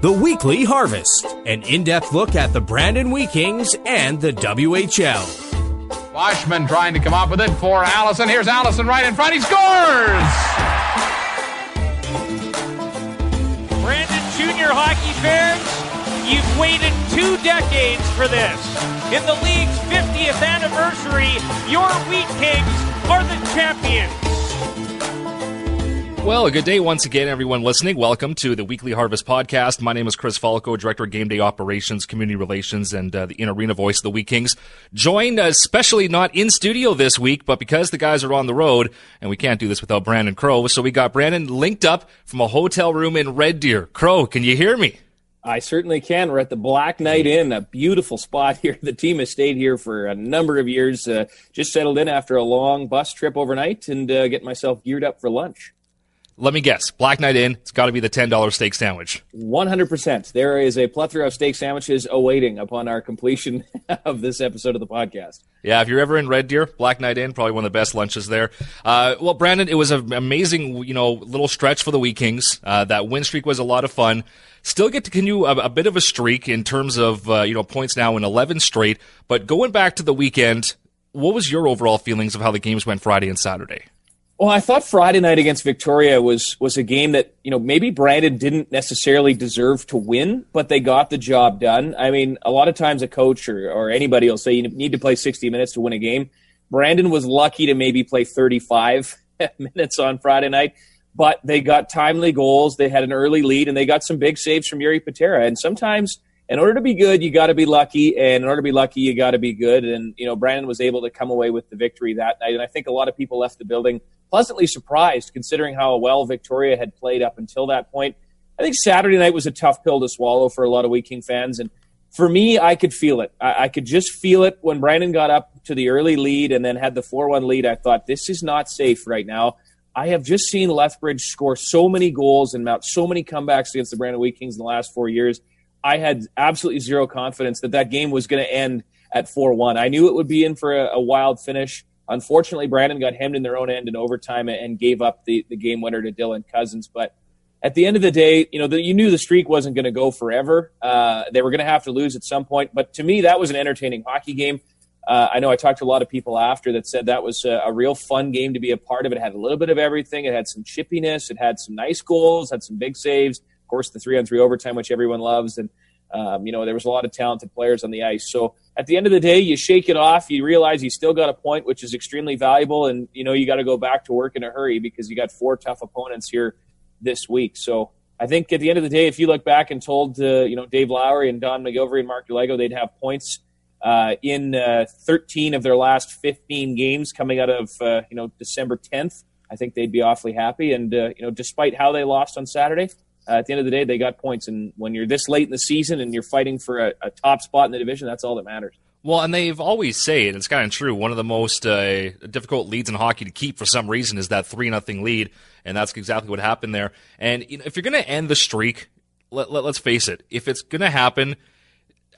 The Weekly Harvest, an in depth look at the Brandon Wheat Kings and the WHL. Washman trying to come up with it for Allison. Here's Allison right in front. He scores! Brandon Junior hockey fans, you've waited two decades for this. In the league's 50th anniversary, your Wheat Kings are the champions. Well, a good day once again, everyone listening. Welcome to the Weekly Harvest Podcast. My name is Chris Falco, Director of Game Day Operations, Community Relations, and uh, the in arena voice of the Wheat Kings. Joined, uh, especially not in studio this week, but because the guys are on the road, and we can't do this without Brandon Crow, so we got Brandon linked up from a hotel room in Red Deer. Crow, can you hear me? I certainly can. We're at the Black Knight Inn, a beautiful spot here. The team has stayed here for a number of years. Uh, just settled in after a long bus trip overnight and uh, getting myself geared up for lunch. Let me guess. Black Knight Inn, it's got to be the $10 steak sandwich. 100%. There is a plethora of steak sandwiches awaiting upon our completion of this episode of the podcast. Yeah, if you're ever in Red Deer, Black Knight Inn, probably one of the best lunches there. Uh, well, Brandon, it was an amazing, you know, little stretch for the Wheat Kings. Uh, that win streak was a lot of fun. Still get to continue a, a bit of a streak in terms of, uh, you know, points now in 11 straight. But going back to the weekend, what was your overall feelings of how the games went Friday and Saturday? Well, I thought Friday night against Victoria was was a game that you know maybe Brandon didn't necessarily deserve to win, but they got the job done. I mean, a lot of times a coach or, or anybody will say you need to play 60 minutes to win a game. Brandon was lucky to maybe play 35 minutes on Friday night, but they got timely goals. They had an early lead, and they got some big saves from Jiri Patera. And sometimes, in order to be good, you got to be lucky, and in order to be lucky, you got to be good. And you know, Brandon was able to come away with the victory that night. And I think a lot of people left the building pleasantly surprised considering how well Victoria had played up until that point. I think Saturday night was a tough pill to swallow for a lot of Wheat King fans. And for me, I could feel it. I, I could just feel it when Brandon got up to the early lead and then had the 4 1 lead. I thought, this is not safe right now. I have just seen Lethbridge score so many goals and mount so many comebacks against the Brandon Wheat Kings in the last four years. I had absolutely zero confidence that that game was going to end at 4 1. I knew it would be in for a, a wild finish. Unfortunately, Brandon got hemmed in their own end in overtime and gave up the, the game winner to Dylan Cozens. But at the end of the day, you know, the, you knew the streak wasn't going to go forever. Uh, they were going to have to lose at some point. But to me, that was an entertaining hockey game. Uh, I know I talked to a lot of people after that said that was a, a, real fun game to be a part of. It had a little bit of everything. It had some chippiness. It had some nice goals. Had some big saves. Course, the three on three overtime, which everyone loves, and um, you know there was a lot of talented players on the ice. So at the end of the day, you shake it off. You realize you still got a point, which is extremely valuable, and you know you got to go back to work in a hurry because you got four tough opponents here this week. So I think at the end of the day, if you look back and told uh, you know Dave Lowry and Don MacGillivray and Mark Derlago they'd have points uh, in uh, 13 of their last 15 games coming out of uh, you know December 10th, I think they'd be awfully happy. And uh, you know, despite how they lost on Saturday, uh, at the end of the day, they got points. And when you're this late in the season and you're fighting for a, a top spot in the division, that's all that matters. Well, and they've always say, and it's kind of true. One of the most uh, difficult leads in hockey to keep for some reason is that three nothing lead, and that's exactly what happened there. And you know, if you're going to end the streak, let, let, let's face it, if it's going to happen,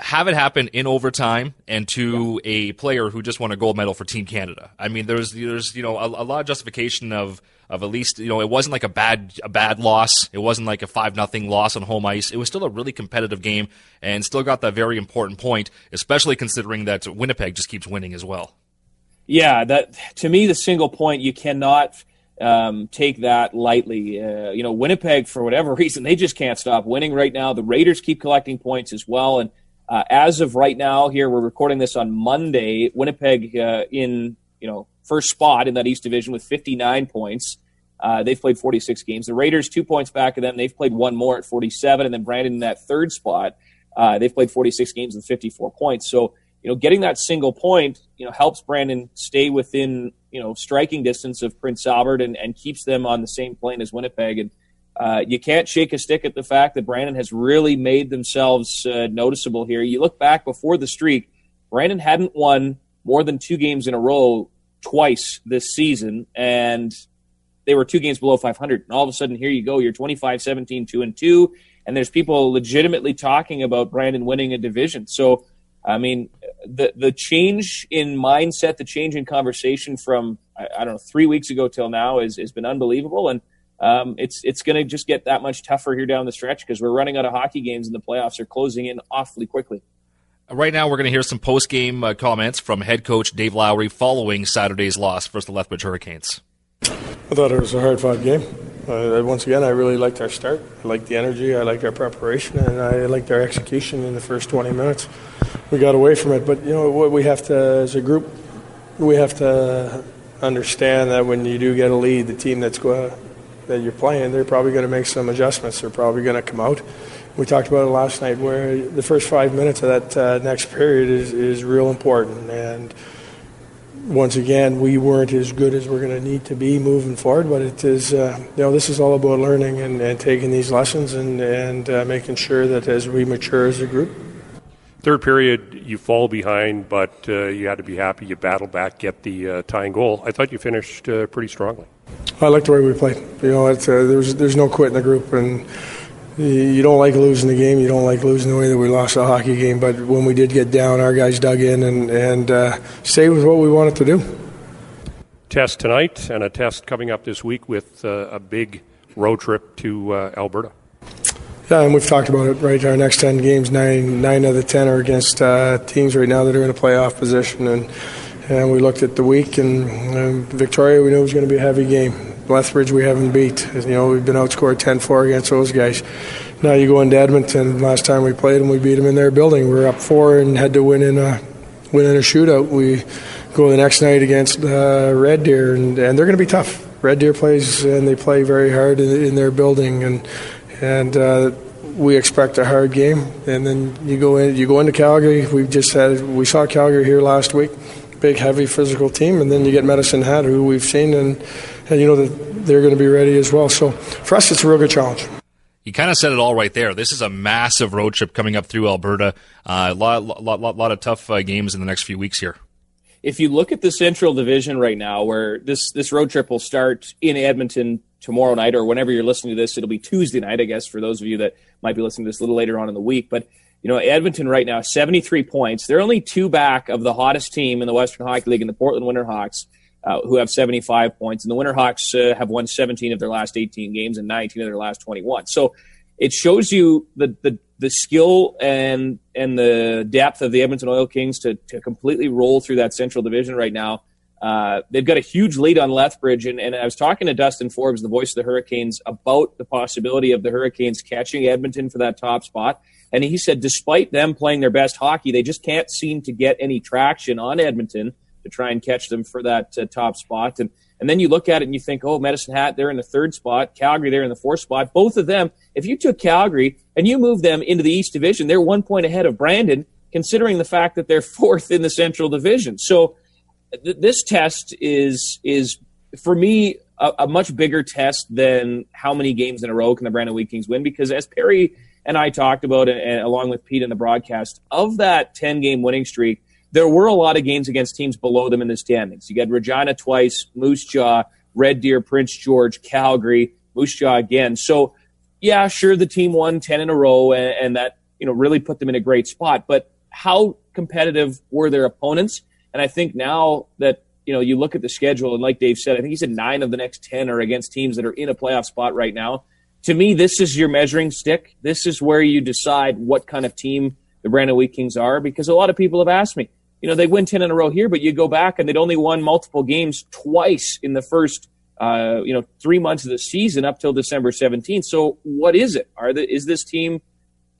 have it happen in overtime and to yeah. a player who just won a gold medal for Team Canada. I mean, there's there's you know a, a, lot of justification of of at least you know it wasn't like a bad a bad loss. It wasn't like a five nothing loss on home ice. It was still a really competitive game and still got that very important point, especially considering that Winnipeg just keeps winning as well. Yeah, that to me the single point you cannot. Um, take that lightly. Uh, you know, Winnipeg, for whatever reason, they just can't stop winning right now. The Raiders keep collecting points as well. And uh, as of right now, here we're recording this on Monday. Winnipeg uh, in you know first spot in that East Division with 59 points. Uh, they've played 46 games. The Raiders two points back of them. They've played one more at 47, and then Brandon in that third spot. Uh, they've played 46 games with 54 points. So you know, getting that single point, you know, helps Brandon stay within you know striking distance of Prince Albert and, and keeps them on the same plane as Winnipeg. And uh, you can't shake a stick at the fact that Brandon has really made themselves uh, noticeable here. You look back before the streak, Brandon hadn't won more than two games in a row twice this season, and they were two games below 500. And all of a sudden, here you go, you're 25 17, 2 and 2, and there's people legitimately talking about Brandon winning a division. So, I mean, the the change in mindset, the change in conversation from I, I don't know three weeks ago till now is has been unbelievable, and um, it's it's going to just get that much tougher here down the stretch because we're running out of hockey games and the playoffs are closing in awfully quickly. Right now, we're going to hear some post game uh, comments from head coach Dave Lowry following Saturday's loss versus the Lethbridge Hurricanes. I thought it was a hard fought game. Uh, once again, I really liked our start. I liked the energy. I liked our preparation, and I liked our execution in the first 20 minutes. We got away from it, but you know what we have to, as a group, we have to understand that when you do get a lead, the team that's going that you're playing, they're probably going to make some adjustments. They're probably going to come out. We talked about it last night, where the first five minutes of that uh, next period is, is real important. And once again, we weren't as good as we're going to need to be moving forward. But it is, uh, you know, this is all about learning and, and taking these lessons and, and uh, making sure that as we mature as a group. Third period, you fall behind, but uh, you had to be happy. You battle back, get the uh, tying goal. I thought you finished uh, pretty strongly. I like the way we played. You know, it's, uh, there's there's no quit in the group, and you don't like losing the game. You don't like losing the way that we lost the hockey game. But when we did get down, our guys dug in and and uh, stayed with what we wanted to do. Test tonight and a test coming up this week with uh, a big road trip to uh, Alberta. Yeah, and we've talked about it. Right, our next ten games, nine nine of the ten are against uh, teams right now that are in a playoff position, and and we looked at the week and, and Victoria. We knew it was going to be a heavy game. Lethbridge we haven't beat. You know, we've been outscored 10-4 against those guys. Now you go into Edmonton. Last time we played them, we beat them in their building. We were up four and had to win in a win in a shootout. We go the next night against uh, Red Deer, and, and they're going to be tough. Red Deer plays and they play very hard in, in their building, and and uh, we expect a hard game. And then you go in, you go into Calgary. We just had we saw Calgary here last week, big, heavy, physical team, and then you get Medicine Hat, who we've seen and and you know that they're going to be ready as well. So for us, it's a real good challenge. You kind of said it all right there. This is a massive road trip coming up through Alberta. Uh, a lot, lot, lot, lot of tough uh, games in the next few weeks here. If you look at the Central Division right now, where this this road trip will start in Edmonton tomorrow night, or whenever you're listening to this, it'll be Tuesday night, I guess, for those of you that might be listening to this a little later on in the week. But you know, Edmonton right now, 73 points. They're only two back of the hottest team in the Western Hockey League, in the Portland Winterhawks uh, who have 75 points. And the Winterhawks uh, have won 17 of their last 18 games and 19 of their last 21. So it shows you the, the, the skill and, and the depth of the Edmonton Oil Kings to, to completely roll through that central division right now. Uh, they've got a huge lead on Lethbridge, and, and I was talking to Dustin Forbes, the voice of the Hurricanes, about the possibility of the Hurricanes catching Edmonton for that top spot. And he said, despite them playing their best hockey, they just can't seem to get any traction on Edmonton to try and catch them for that uh, top spot. And and then you look at it and you think, oh, Medicine Hat, they're in the third spot. Calgary, they're in the fourth spot. Both of them, if you took Calgary and you moved them into the East Division, they're one point ahead of Brandon, considering the fact that they're fourth in the Central Division. So th- this test is is for me a, a, much bigger test than how many games in a row can the Brandon Wheat Kings win. Because as Perry and I talked about, and along with Pete in the broadcast, of that ten game winning streak there were a lot of games against teams below them in the standings. You got Regina twice, Moose Jaw, Red Deer, Prince George, Calgary, Moose Jaw again. So, yeah, sure, the team won 10 in a row, and, and that, you know, really put them in a great spot. But how competitive were their opponents? And I think now that, you know, you look at the schedule, and like Dave said, I think he said nine of the next 10 are against teams that are in a playoff spot right now. To me, this is your measuring stick. This is where you decide what kind of team the Brandon Wheat Kings are because a lot of people have asked me, you know, they win 10 in a row here, but you go back and they'd only won multiple games twice in the first, uh, you know, three months of the season up till December 17th. So what is it? Are the, is this team,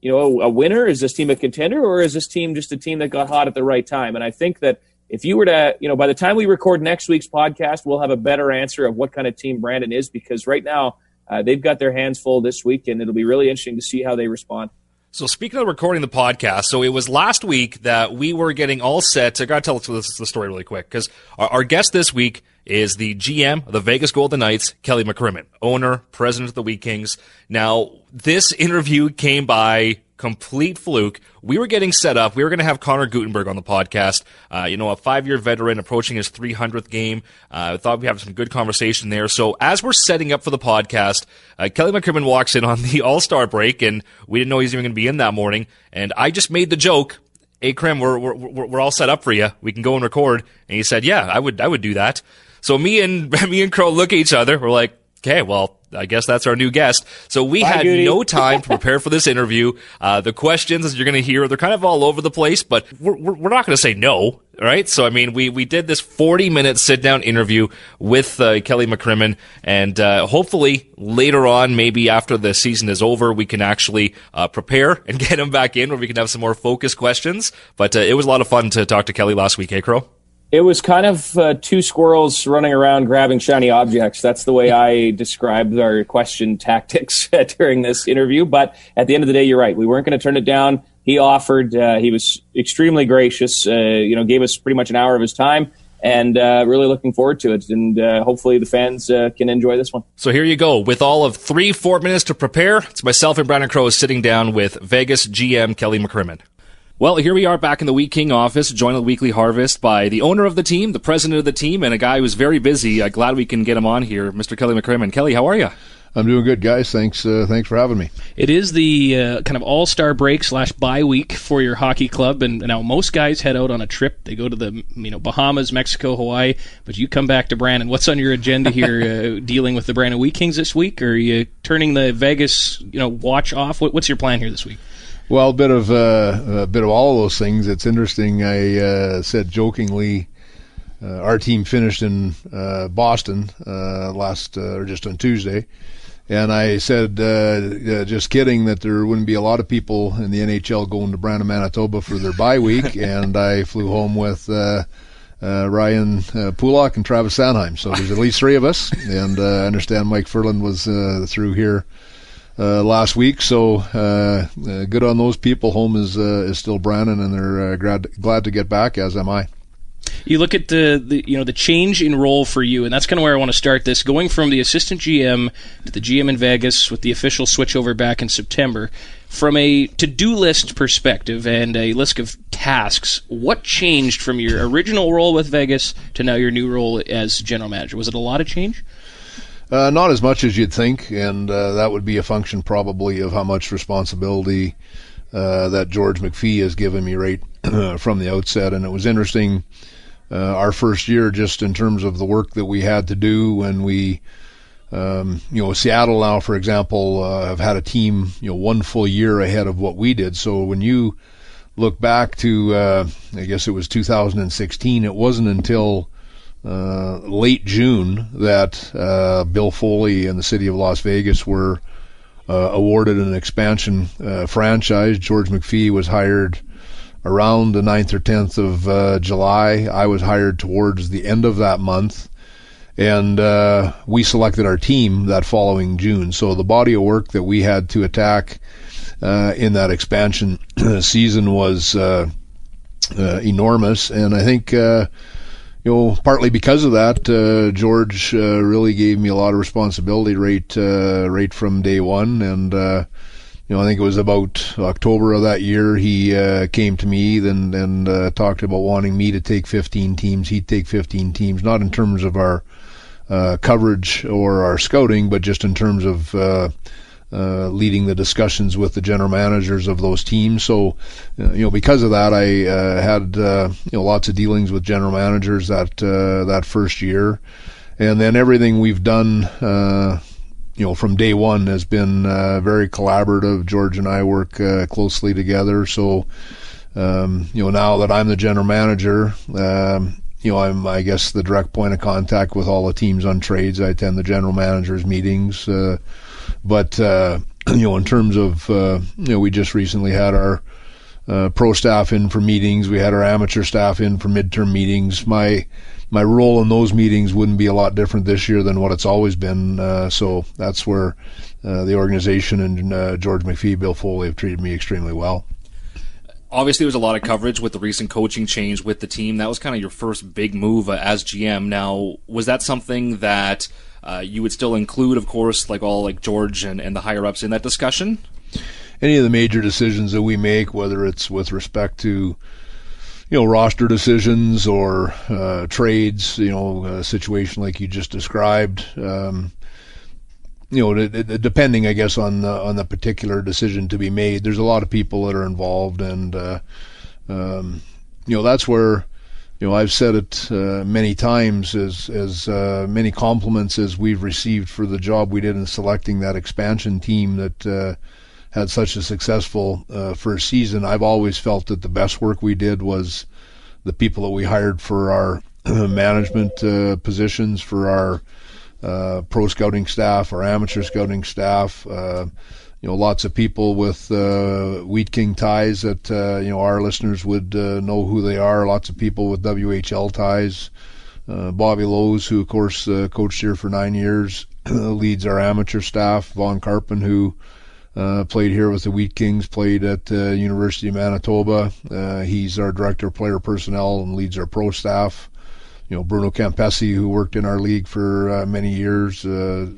you know, a winner? Is this team a contender or is this team just a team that got hot at the right time? And I think that if you were to, you know, by the time we record next week's podcast, we'll have a better answer of what kind of team Brandon is because right now uh, they've got their hands full this week and it'll be really interesting to see how they respond. So speaking of recording the podcast, so it was last week that we were getting all set. I got to tell this the story really quick because our, our, guest this week is the GM of the Vegas Golden Knights, Kelly McCrimmon, owner, president of the Wheat Kings. Now, this interview came by complete fluke. We were getting set up. We were going to have Connor Gutenberg on the podcast. Uh, you know, a five-year veteran approaching his 300th game. Uh, I thought we'd have some good conversation there. So as we're setting up for the podcast, uh, Kelly McCrimmon walks in on the All-Star break, and we didn't know he was even going to be in that morning. And I just made the joke. Hey, Krim, we're, we're, we're all set up for you. We can go and record. And he said, yeah, I would, I would do that. So me and, me and Crow look at each other. We're like, okay, well, I guess that's our new guest. So we Bye, had Goody. no time to prepare for this interview. Uh, the questions, as you're going to hear, they're kind of all over the place, but we're, we're, we're not going to say no, right? So, I mean, we, we did this 40 minute sit down interview with uh, Kelly McCrimmon, and uh, hopefully later on, maybe after the season is over, we can actually uh, prepare and get him back in where we can have some more focused questions. But uh, it was a lot of fun to talk to Kelly last week, hey, Crow? It was kind of uh, two squirrels running around grabbing shiny objects. That's the way I described our question tactics during this interview. But at the end of the day, you're right. We weren't going to turn it down. He offered. Uh, he was extremely gracious. Uh, you know, gave us pretty much an hour of his time, and uh, really looking forward to it. And uh, hopefully, the fans uh, can enjoy this one. So here you go. With all of three, four minutes to prepare, it's myself and Brandon Crow sitting down with Vegas GM Kelly McCrimmon. Well, here we are back in the Wheat King office, joined at Weekly Harvest by the owner of the team, the president of the team, and a guy who's very busy. Uh, glad we can get him on here, Mr. Kelly McCrimmon. Kelly, how are you? I'm doing good, guys. Thanks, uh, thanks for having me. It is the uh, kind of all star break slash bye week for your hockey club, and now most guys head out on a trip. They go to the you know Bahamas, Mexico, Hawaii, but you come back to Brandon. What's on your agenda here, uh, dealing with the Brandon Wheat Kings this week? Or are you turning the Vegas you know watch off? What, what's your plan here this week? Well, a bit of uh, a bit of all of those things. It's interesting. I uh, said jokingly, uh, our team finished in uh, Boston uh, last uh, or just on Tuesday, and I said uh, uh, just kidding that there wouldn't be a lot of people in the NHL going to Brandon, Manitoba for their bye week, and I flew home with. Uh, uh, Ryan uh, Pulock and Travis Sanheim. So there's at least three of us, and uh, I understand Mike Furlan was uh, through here uh, last week. So uh, uh, good on those people. Home is uh, is still Brandon, and they're uh, glad glad to get back. As am I. You look at the, the you know the change in role for you, and that's kind of where I want to start this. Going from the assistant GM to the GM in Vegas with the official switchover back in September. From a to-do list perspective and a list of tasks, what changed from your original role with Vegas to now your new role as general manager? Was it a lot of change? Uh, not as much as you'd think, and uh, that would be a function probably of how much responsibility uh, that George McPhee has given me right from the outset. And it was interesting uh, our first year, just in terms of the work that we had to do when we, um, you know, Seattle now, for example, uh, have had a team, you know, one full year ahead of what we did. So when you look back to, uh, I guess it was 2016, it wasn't until uh, late June that uh, Bill Foley and the city of Las Vegas were uh, awarded an expansion uh, franchise. George McPhee was hired around the 9th or 10th of uh, July. I was hired towards the end of that month. And we selected our team that following June. So the body of work that we had to attack in that expansion season was enormous. And I think you know, partly because of that, uh, George uh, really gave me a lot of responsibility right uh, right from day one, and uh, you know, I think it was about October of that year he uh, came to me and and uh, talked about wanting me to take 15 teams. He'd take 15 teams, not in terms of our uh, coverage or our scouting, but just in terms of uh, leading the discussions with the general managers of those teams. So, uh, you know, because of that, I uh, had uh, you know lots of dealings with general managers that uh, that first year, and then everything we've done. You know, from day one has been very collaborative. George and I work closely together. So, um, you know, now that I'm the general manager, um, you know, I'm, I guess, the direct point of contact with all the teams on trades. I attend the general managers meetings. But, uh, you know, in terms of, uh, you know, we just recently had our uh, pro staff in for meetings. We had our amateur staff in for midterm meetings. My, my role in those meetings wouldn't be a lot different this year than what it's always been. Uh, so that's where uh, the organization and uh, George McPhee, Bill Foley have treated me extremely well. Obviously, there was a lot of coverage with the recent coaching change with the team. That was kind of your first big move as GM. Now, was that something that uh, you would still include, of course, like all like George and, and the higher ups in that discussion? Any of the major decisions that we make, whether it's with respect to you know roster decisions or uh, trades, you know, a situation like you just described. Um, you know, depending, I guess, on the on the particular decision to be made, there's a lot of people that are involved, and uh, um, you know that's where you know, I've said it uh, many times as as uh, many compliments as we've received for the job we did in selecting that expansion team that uh, had such a successful uh, first season. I've always felt that the best work we did was the people that we hired for our management uh, positions, for our uh, pro scouting staff, our amateur scouting staff you know, lots of people with uh, Wheat King ties that uh, you know our listeners would uh, know who they are. Lots of people with WHL ties. Uh, Bobby Lowes, who of course uh, coached here for nine years, leads our amateur staff. Vaughn Karpan, who uh, played here with the Wheat Kings, played at University of Manitoba. He's our director of player personnel and leads our pro staff. You know, Bruno Campese, who worked in our league for many years,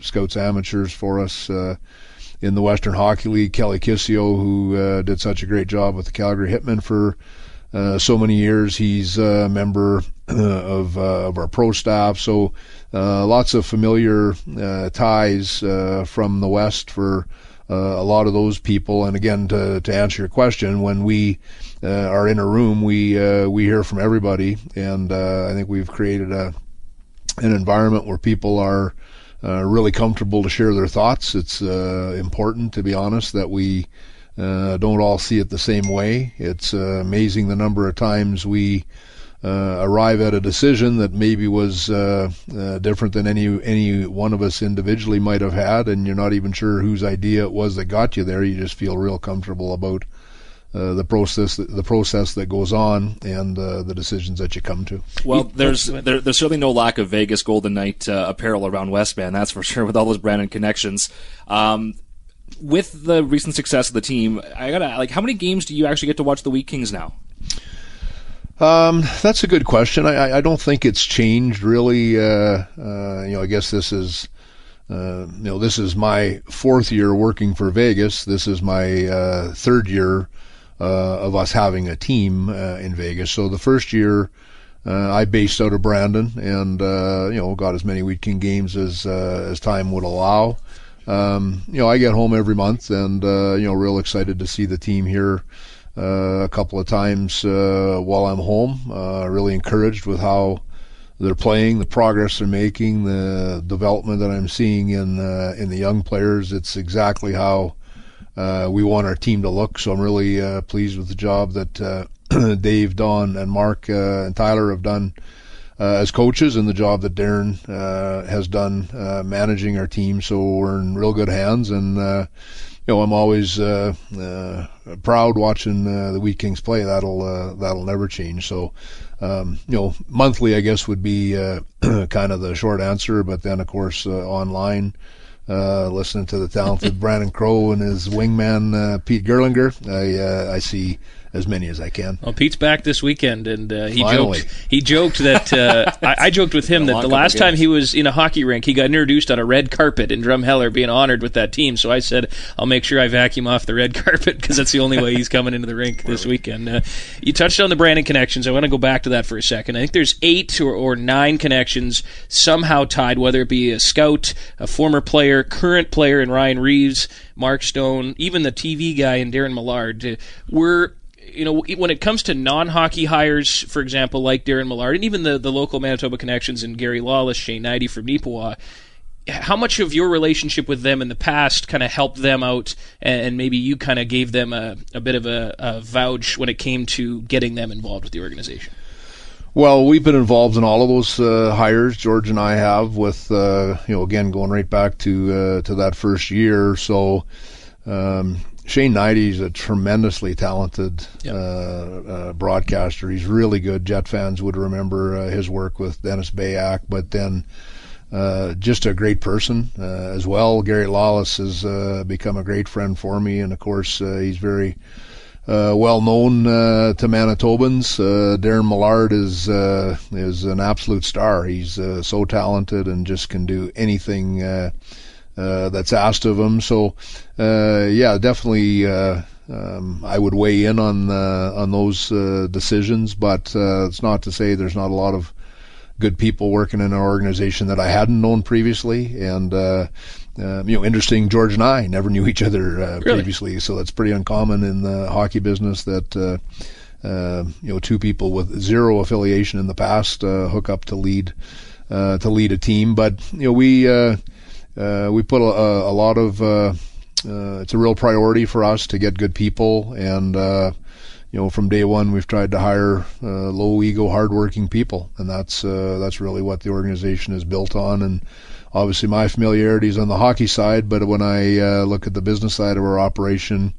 scouts amateurs for us. In the Western Hockey League, Kelly Kisio, who uh, did such a great job with the Calgary Hitmen for uh, so many years. He's a member uh, of uh, of our pro staff, so uh, lots of familiar ties from the West for a lot of those people. And again, to to answer your question, when we are in a room, we we hear from everybody, and I think we've created a an environment where people are uh, really comfortable to share their thoughts. It's uh, important, to be honest, that we uh, don't all see it the same way. It's uh, amazing the number of times we uh, arrive at a decision that maybe was different than any any one of us individually might have had, and you're not even sure whose idea it was that got you there. You just feel real comfortable about uh, the process the process that goes on and uh, the decisions that you come to. Well, there's there, there's certainly no lack of Vegas Golden Knight uh, apparel around Westman, that's for sure. With all those Brandon connections, um, with the recent success of the team, I gotta like, how many games do you actually get to watch the Wheat Kings now? Um, that's a good question. I, I don't think it's changed really. Uh, uh, you know, I guess this is. Uh, you know, this is my fourth year working for Vegas. This is my uh, third year uh, of us having a team uh, in Vegas. So the first year, uh, I based out of Brandon, and you know got as many King games as as time would allow. Um, you know, I get home every month, and you know, real excited to see the team here. Uh, a couple of times uh, while I'm home. Uh, really encouraged with how they're playing, the progress they're making, the development that I'm seeing in in the young players. It's exactly how uh, we want our team to look. So I'm really uh, pleased with the job that uh, Dave, Don, and Mark uh, and Tyler have done uh, as coaches, and the job that Darren uh, has done managing our team. So we're in real good hands, and you know I'm always proud watching the Wheat Kings play. That'll that'll never change. So. Um, you know, monthly, I guess, would be kind of the short answer, but then, of course, online, uh, listening to the talented Brandon Crow and his wingman uh, Pete Gerlinger. I uh, I see as many as I can. Well, Pete's back this weekend, and uh, he Finally. joked. He joked that uh, I, I, joked with him that the last time he was in a hockey rink, he got introduced on a red carpet in Drumheller, being honored with that team. So I said, I'll make sure I vacuum off the red carpet because that's the only way he's coming into the rink this weekend. Uh, you touched on the Brandon connections. I want to go back to that for a second. I think there's eight or, or nine connections somehow tied, whether it be a scout, a former player, current player in Ryan Reaves. Mark Stone, even the TV guy in Darren Millard. Uh, we're you know, when it comes to non-hockey hires, for example, like Darren Millard, and even the, the local Manitoba connections and Gary Lawless, Shane Hnidy from Neepawa, how much of your relationship with them in the past kind of helped them out, and maybe you kind of gave them a, a bit of a, a vouch when it came to getting them involved with the organization? Well, we've been involved in all of those uh, hires. George and I have, with uh, you know, again going right back to uh, to that first year. So, um, Shane is a tremendously talented yep. uh, uh, broadcaster. He's really good. Jet fans would remember uh, his work with Dennis Beyak, but then uh, just a great person uh, as well. Gary Lawless has uh, become a great friend for me, and of course, he's very well known to Manitobans. Darren Millard is is an absolute star. He's so talented and just can do anything uh, that's asked of him. So, uh, yeah, definitely, uh, um, I would weigh in on uh, on those uh, decisions, but uh, it's not to say there's not a lot of good people working in an organization that I hadn't known previously, and uh, uh, you know, interesting. George and I never knew each other uh, really? previously, so that's pretty uncommon in the hockey business. That uh, uh, you know two people with zero affiliation in the past uh, hook up to lead uh, to lead a team. But you know we uh, we put a, a lot of uh, uh, it's a real priority for us to get good people and. Uh, you know, from day one, we've tried to hire uh, low ego, hardworking people, and that's uh, that's really what the organization is built on. And obviously, my familiarity is on the hockey side, but when I uh, look at the business side of our operation,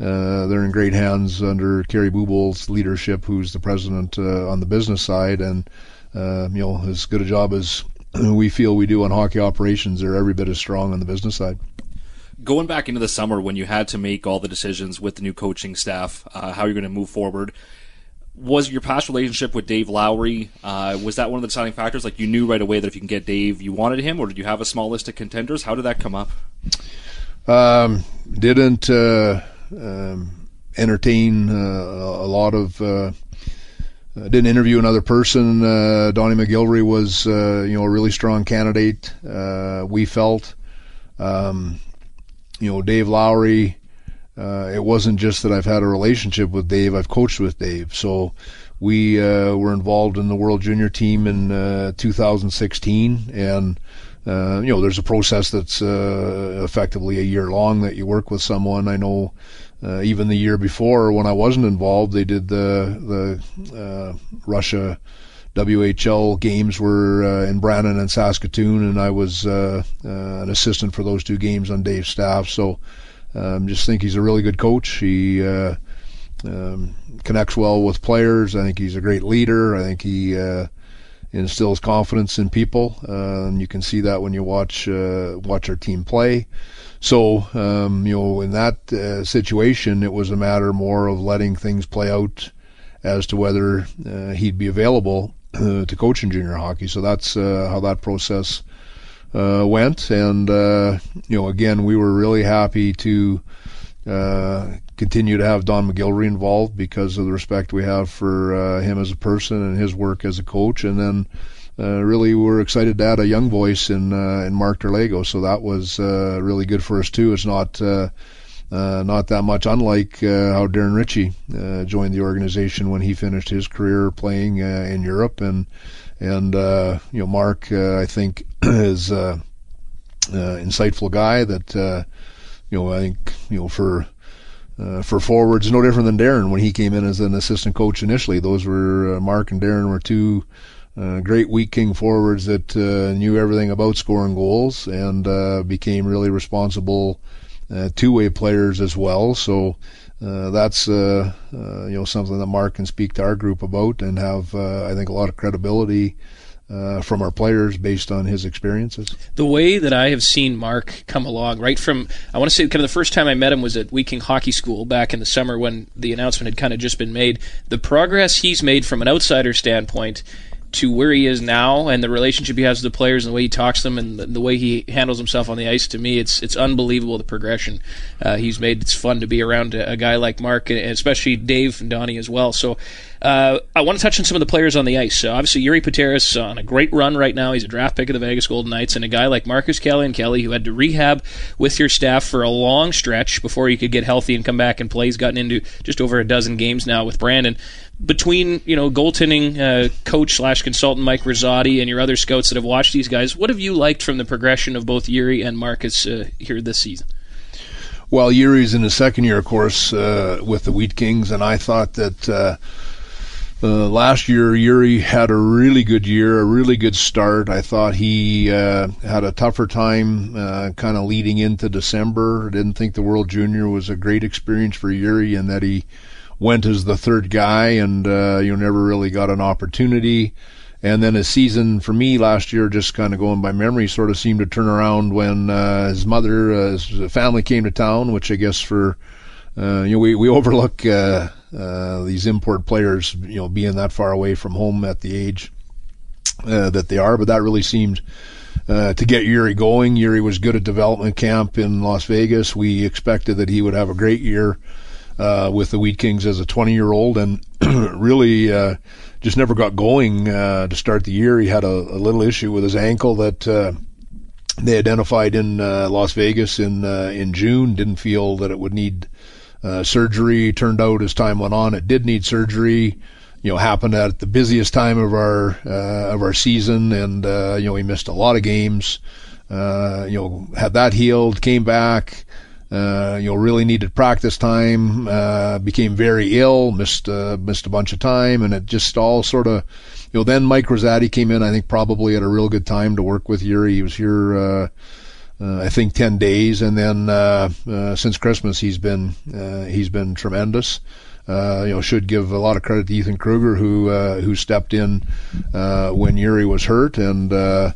uh, they're in great hands under Kerry Bubolz's leadership, who's the president uh, on the business side, and uh, you know, as good a job as we feel we do on hockey operations, they're every bit as strong on the business side going back into the summer when you had to make all the decisions with the new coaching staff, uh, how you're going to move forward. Was your past relationship with Dave Lowry uh, was that one of the deciding factors? Like you knew right away that if you can get Dave, you wanted him, or did you have a small list of contenders? How did that come up? Um, didn't uh, um, entertain uh, a lot of. Uh, uh, didn't interview another person. Donnie MacGillivray was, you know, a really strong candidate. we felt. Um, you know, Dave Lowry. Uh, it wasn't just that I've had a relationship with Dave; I've coached with Dave. So we uh, were involved in the World Junior team in uh, 2016, and uh, you know, there's a process that's uh, effectively a year long that you work with someone. I know. Uh, even the year before, when I wasn't involved, they did the the Russia WHL games were uh, in Brandon and Saskatoon, and I was uh, uh, an assistant for those two games on Dave's staff. So um, just think he's a really good coach. He uh, um, connects well with players. I think he's a great leader. I think he uh, instills confidence in people, uh, and you can see that when you watch watch our team play. So, um, you know, in that uh, situation, it was a matter more of letting things play out as to whether uh, he'd be available uh, to coach in junior hockey. So that's uh, how that process uh, went. And uh, you know, again, we were really happy to continue to have Don MacGillivray involved because of the respect we have for him as a person and his work as a coach. And then. Really, we're excited to add a young voice in in Mark Derlago, so that was really good for us too. It's not uh, not that much unlike uh, how Darren Ritchie uh, joined the organization when he finished his career playing uh, in Europe, and and uh, you know Mark uh, I think is uh, uh, insightful guy that uh, you know I think you know for. Uh, for forwards, no different than Darren when he came in as an assistant coach initially. Those were uh, Mark and Darren were two uh, great Wheat King forwards that uh, knew everything about scoring goals and uh, became really responsible uh, two-way players as well. So uh, that's you know something that Mark can speak to our group about and have I think a lot of credibility. From our players based on his experiences. The way that I have seen Mark come along, right from, I want to say kind of the first time I met him was at Wheat King Hockey School back in the summer when the announcement had kind of just been made. The progress he's made from an outsider standpoint to where he is now and the relationship he has with the players and the way he talks to them and the, the way he handles himself on the ice to me it's it's unbelievable the progression uh, he's made. It's fun to be around a, a, guy like Mark and especially Dave and Donnie as well. So uh, I want to touch on some of the players on the ice. So obviously Jiri Patera on a great run right now. He's a draft pick of the Vegas Golden Knights and a guy like Marcus Kallionkieli who had to rehab with your staff for a long stretch before he could get healthy and come back and play. He's gotten into just over a dozen games now with Brandon between you know goaltending uh, coach slash consultant Mike Rosati and your other scouts that have watched these guys, what have you liked from the progression of both Jiri and Marcus uh, here this season? Well, Jiri's in his second year, of course, uh, with the Wheat Kings, and I thought that. Uh, uh, last year, Jiri had a really good year, a really good start. I thought he uh, had a tougher time uh, kind of leading into December. Didn't think the World Junior was a great experience for Jiri and that he went as the third guy, and uh, you never really got an opportunity. And then his season for me last year, just kind of going by memory, sort of seemed to turn around when uh, his mother, uh, his family came to town, which I guess for uh, you know we we overlook uh, uh, these import players, you know, being that far away from home at the age uh, that they are, but that really seemed. To get Jiri going. Jiri was good at development camp in Las Vegas. We expected that he would have a great year uh, with the Wheat Kings as a 20 year old and really uh, just never got going uh, to start the year. He had a, a little issue with his ankle that uh, they identified in uh, Las Vegas in uh, in June. Didn't feel that it would need surgery turned out as time went on, it did need surgery. You know, happened at the busiest time of our of our season, and you know we missed a lot of games. You know, had that healed, came back. Uh, you know, really needed practice time. Uh, became very ill, missed uh, missed a bunch of time, and it just all sort of, you know. Then Mike Rosati came in. I think probably at a real good time to work with Jiri. He was here, uh, uh, I think, ten days, and then uh, since Christmas he's been he's been tremendous. Uh, you know, should give a lot of credit to Ethan Kruger who uh, who stepped in uh, when Jiri was hurt and.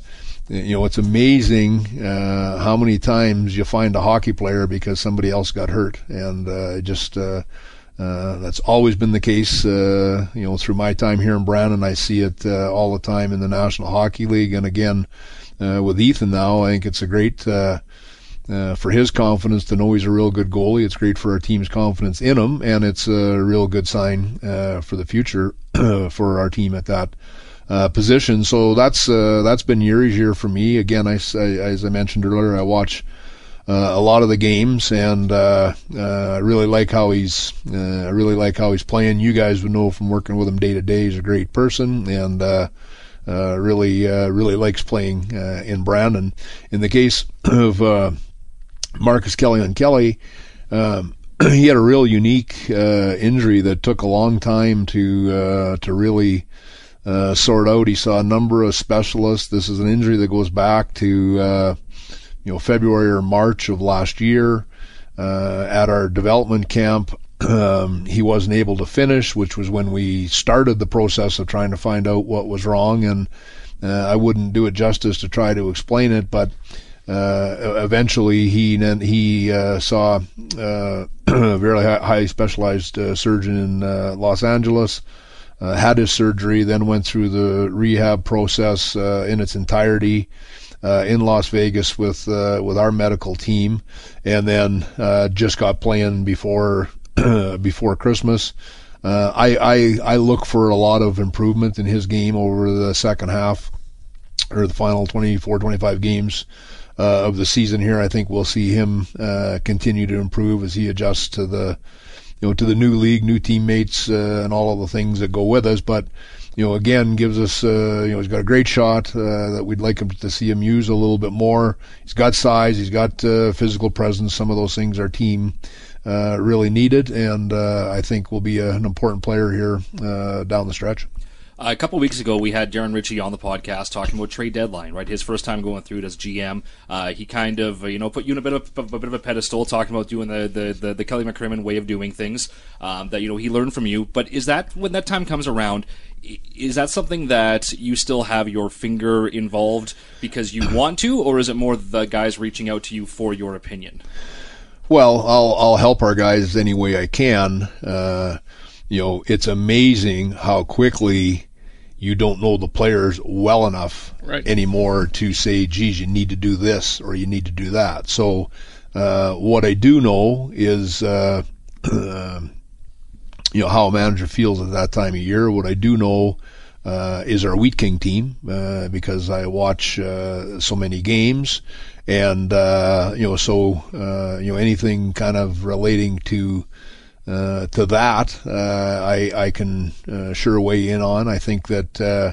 You know, it's amazing uh, how many times you find a hockey player because somebody else got hurt, and uh, just uh, uh, that's always been the case. Uh, you know, through my time here in Brandon, I see it uh, all the time in the National Hockey League, and again with Ethan now, I think it's a great. For his confidence to know he's a real good goalie. It's great for our team's confidence in him, and it's a real good sign for the future for our team at that uh, position. So that's uh, that's been Jiri's year for me. Again, I, I, as I mentioned earlier, I watch uh, a lot of the games, and uh, uh, I really like how he's uh, I really like how he's playing. You guys would know from working with him day to day. He's a great person, and uh, uh, really uh, really likes playing in Brandon. In the case of uh, Marcus Kallionkieli. Um, he had a real unique uh, injury that took a long time to uh, to really uh, sort out. He saw a number of specialists. This is an injury that goes back to uh, you know February or March of last year. Uh, at our development camp, um, he wasn't able to finish, which was when we started the process of trying to find out what was wrong. And uh, I wouldn't do it justice to try to explain it, but uh, eventually he he uh, saw uh, a very high, high specialized uh, surgeon in uh, Los Angeles, uh, had his surgery, then went through the rehab process in its entirety. in Las Vegas with with our medical team, and then just got playing before before Christmas. Uh, I, I I look for a lot of improvement in his game over the second half or the final 24, 25 games uh, of the season here. I think we'll see him uh, continue to improve as he adjusts to the you know to the new league, new teammates, uh, and all of the things that go with us. But you know, again, gives us uh, you know he's got a great shot uh, that we'd like him to see him use a little bit more. He's got size, he's got uh, physical presence. Some of those things our team. Uh, really needed, and uh, I think will be a, an important player here uh, down the stretch. Uh, a couple weeks ago, we had Darren Ritchie on the podcast talking about trade deadline. Right, his first time going through it as GM. Uh, he kind of, you know, put you in a bit of a bit of a pedestal, talking about doing the the, the, the Kelly McCrimmon way of doing things um, that you know he learned from you. But is that when that time comes around? Is that something that you still have your finger involved because you want to, or is it more the guys reaching out to you for your opinion? Well, I'll I'll help our guys any way I can. Uh, you know, it's amazing how quickly you don't know the players well enough right. anymore to say, geez, you need to do this or you need to do that. So, uh, what I do know is, uh, uh, you know, how a manager feels at that time of year. What I do know uh, is our Wheat King team uh, because I watch uh, so many games, and you know, so you know, anything kind of relating to uh, to that, uh, I, I can uh, sure weigh in on. I think that uh,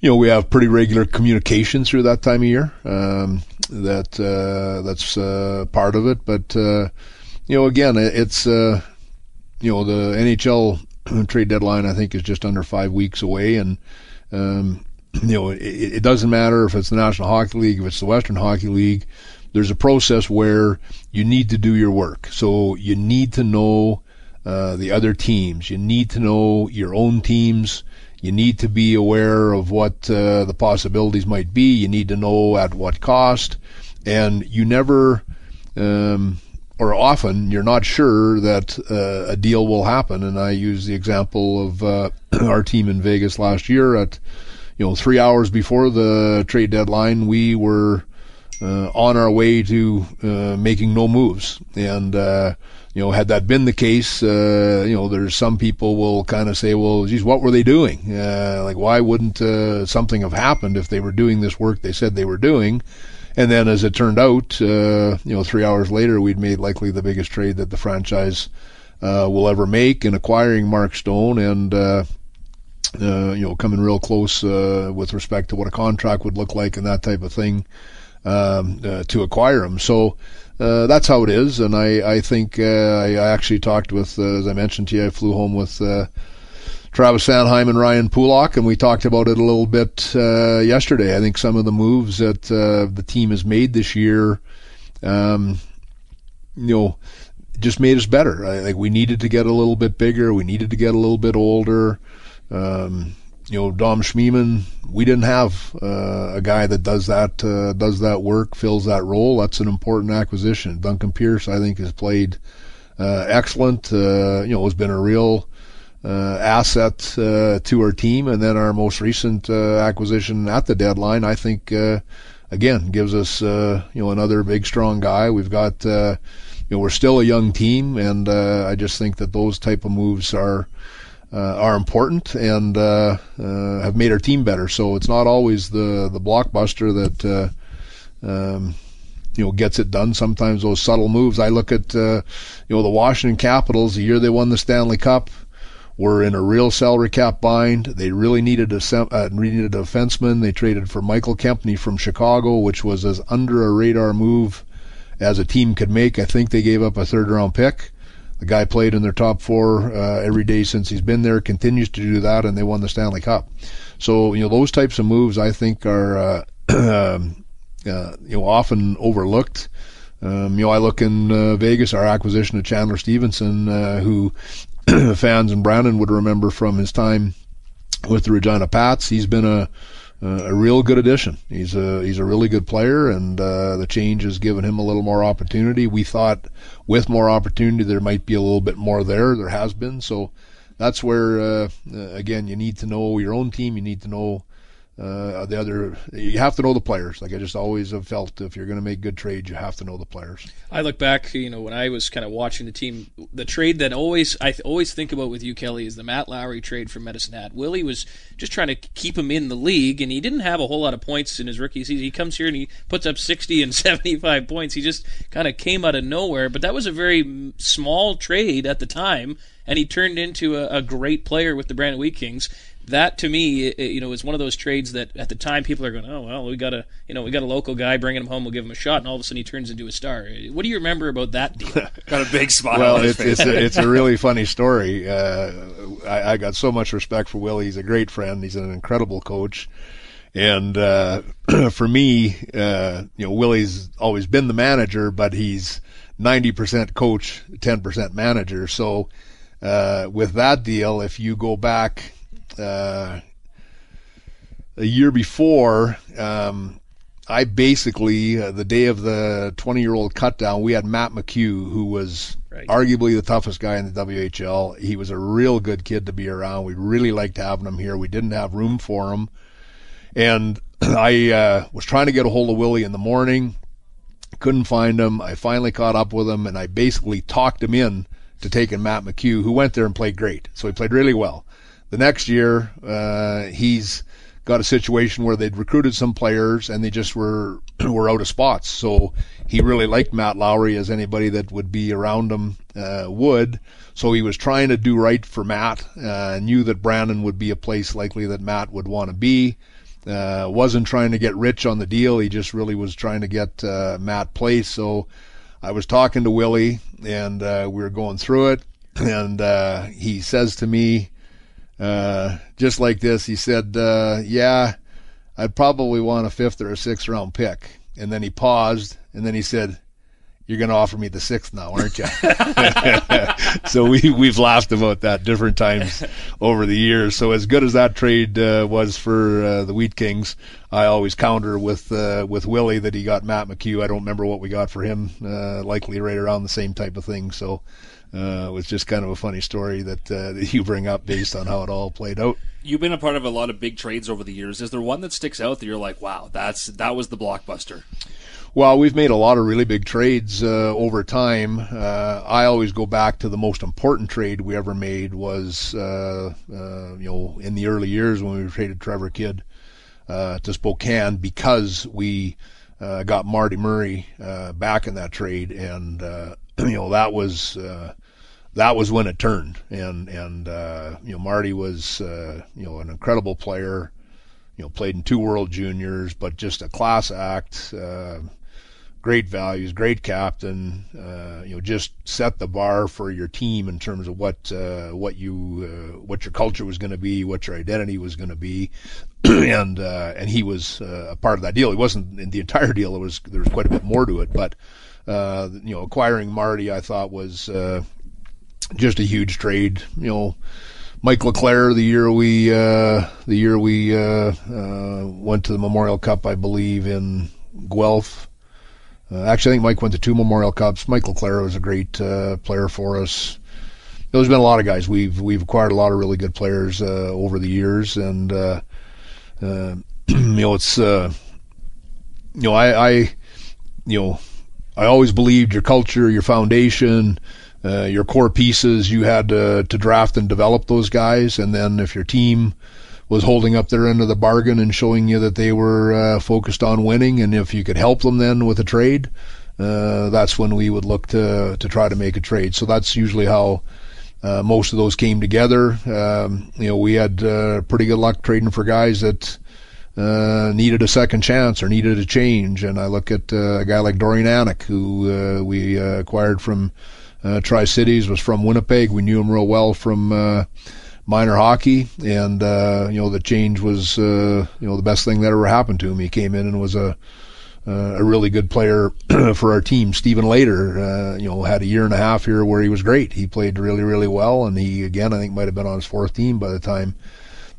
you know we have pretty regular communication through that time of year. Um, that uh, that's uh, part of it, but you know, again, it's you know the NHL trade deadline. I think is just under five weeks away, and um, you know it, it doesn't matter if it's the National Hockey League, if it's the Western Hockey League there's a process where you need to do your work. So you need to know uh, the other teams. You need to know your own teams. You need to be aware of what uh, the possibilities might be. You need to know at what cost. And you never, um, or often, you're not sure that uh, a deal will happen. And I use the example of uh, our team in Vegas last year at, you know, three hours before the trade deadline, we were uh, on our way to uh, making no moves. And uh, you know, had that been the case, uh, you know, there's some people will kind of say, well, geez, what were they doing? Uh, like, why wouldn't uh, something have happened if they were doing this work they said they were doing? And then, as it turned out, you know, three hours later, we'd made likely the biggest trade that the franchise will ever make in acquiring Mark Stone and. You know, coming real close with respect to what a contract would look like and that type of thing um, uh, to acquire them. So uh, that's how it is. And I, I think uh, I, I actually talked with, uh, as I mentioned to you, I flew home with Travis Sanheim and Ryan Pulock, and we talked about it a little bit yesterday. I think some of the moves that the team has made this year, um, you know, just made us better. I think we needed to get a little bit bigger. We needed to get a little bit older. Um, you know, Dom Schmiemann, we didn't have uh, a guy that does that uh, does that work, fills that role. That's an important acquisition. Duncan Pierce, I think, has played uh, excellent. Uh, you know, has been a real uh, asset uh, to our team. And then our most recent acquisition at the deadline, I think, again, gives us you know another big strong guy. We've got you know we're still a young team, and I just think that those type of moves are uh, are important and uh, uh, have made our team better. So it's not always the the blockbuster that um, you know gets it done. Sometimes those subtle moves. I look at you know the Washington Capitals the year they won the Stanley Cup were in a real salary cap bind. They really needed a uh, needed a defenseman. They traded for Michael Kempny from Chicago, which was as under a radar move as a team could make. I think they gave up a third round pick. The guy played in their top four uh, every day since he's been there, continues to do that, and they won the Stanley Cup. So you know those types of moves I think are uh, um, uh, you know often overlooked. Um, you know I look in uh, Vegas, our acquisition of Chandler Stephenson, uh, who fans in Brandon would remember from his time with the Regina Pats. He's been a uh, a real good addition. He's a he's a really good player, and uh, the change has given him a little more opportunity. We thought with more opportunity there might be a little bit more there. There has been, so that's where uh, uh again you need to know your own team. You need to know uh, the other, you have to know the players. Like I just always have felt, if you're going to make good trades, you have to know the players. I look back, you know, when I was kind of watching the team, the trade that always I always think about with you, Kelly, is the Matt Lowry trade from Medicine Hat. Willie was just trying to keep him in the league, and he didn't have a whole lot of points in his rookie season. He comes here and he puts up 60 and 75 points. He just kind of came out of nowhere. But that was a very small trade at the time, and he turned into a, a great player with the Brandon Wheat Kings that to me, it, you know, is one of those trades that at the time people are going, oh well, we got a, you know, we got a local guy bringing him home, we'll give him a shot, and all of a sudden he turns into a star. What do you remember about that deal? got a big smile. Well, it's it's a, it's a really funny story. Uh, I, I got so much respect for Willie. He's a great friend. He's an incredible coach. And uh, for me, uh, you know, Willie's always been the manager, but he's 90% coach, 10% manager. So uh, with that deal, if you go back uh, a year before, um, I basically uh, the day of the 20 year old cutdown, we had Matt McHugh, who was right. arguably the toughest guy in the WHL. He was a real good kid to be around. We really liked having him here. We didn't have room for him, and I uh, was trying to get a hold of Willie in the morning. Couldn't find him. I finally caught up with him, and I basically talked him in to taking Matt McHugh, who went there and played great. So he played really well. The next year, uh, he's got a situation where they'd recruited some players and they just were were out of spots. So he really liked Matt Lowry as anybody that would be around him uh, would. So he was trying to do right for Matt. Uh, knew that Brandon would be a place likely that Matt would want to be. Uh, wasn't trying to get rich on the deal. He just really was trying to get uh, Matt placed. So I was talking to Willie and uh, we were going through it, and uh, he says to me uh, just like this. He said, uh, "Yeah, I'd probably want a fifth or a sixth round pick." And then he paused, and then he said, "You're going to offer me the sixth now, aren't you?" so we we've laughed about that different times over the years. So as good as that trade uh, was for uh, the Wheat Kings, I always counter with uh, with Willie that he got Matt McHugh. I don't remember what we got for him. Uh, likely right around the same type of thing. So uh, it was just kind of a funny story that, uh, that you bring up based on how it all played out. You've been a part of a lot of big trades over the years. Is there one that sticks out that you're like, wow, that's that was the blockbuster? Well, we've made a lot of really big trades uh, over time. Uh, I always go back to the most important trade we ever made was, uh, uh you know, in the early years when we traded Trevor Kidd uh, to Spokane because we uh, got Marty Murray uh, back in that trade, and uh, you know that was uh, that was when it turned. And and uh, you know Marty was uh, you know an incredible player. You know, played in two World Juniors, but just a class act. Uh, great values, great captain. Uh, you know, just set the bar for your team in terms of what uh, what you uh, what your culture was going to be, what your identity was going to be, and and he was a part of that deal. He wasn't in the entire deal. It was there was quite a bit more to it, but uh, you know, acquiring Marty, I thought was just a huge trade. You know. Mike Leclerc, the year we uh, the year we uh, uh, went to the Memorial Cup, I believe in Guelph. Uh, actually, I think Mike went to two Memorial Cups. Mike Leclerc was a great uh, player for us. There's been a lot of guys. We've we've acquired a lot of really good players uh, over the years, and you know it's uh, you know I, I you know I always believed your culture, your foundation, uh, your core pieces. You had to, to draft and develop those guys, and then if your team was holding up their end of the bargain and showing you that they were uh, focused on winning, and if you could help them then with a trade, uh, that's when we would look to to try to make a trade. So that's usually how. Uh, most of those came together. Um, you know, we had uh, pretty good luck trading for guys that uh, needed a second chance or needed a change. And I look at uh, a guy like Dorian Anneck, who uh, we acquired from uh, Tri Cities, was from Winnipeg. We knew him real well from uh, minor hockey, and uh, you know the change was uh, you know the best thing that ever happened to him. He came in and was a uh, a really good player for our team. Stephen Later, uh, you know, had a year and a half here where he was great. He played really, really well, and he again, I think, might have been on his fourth team by the time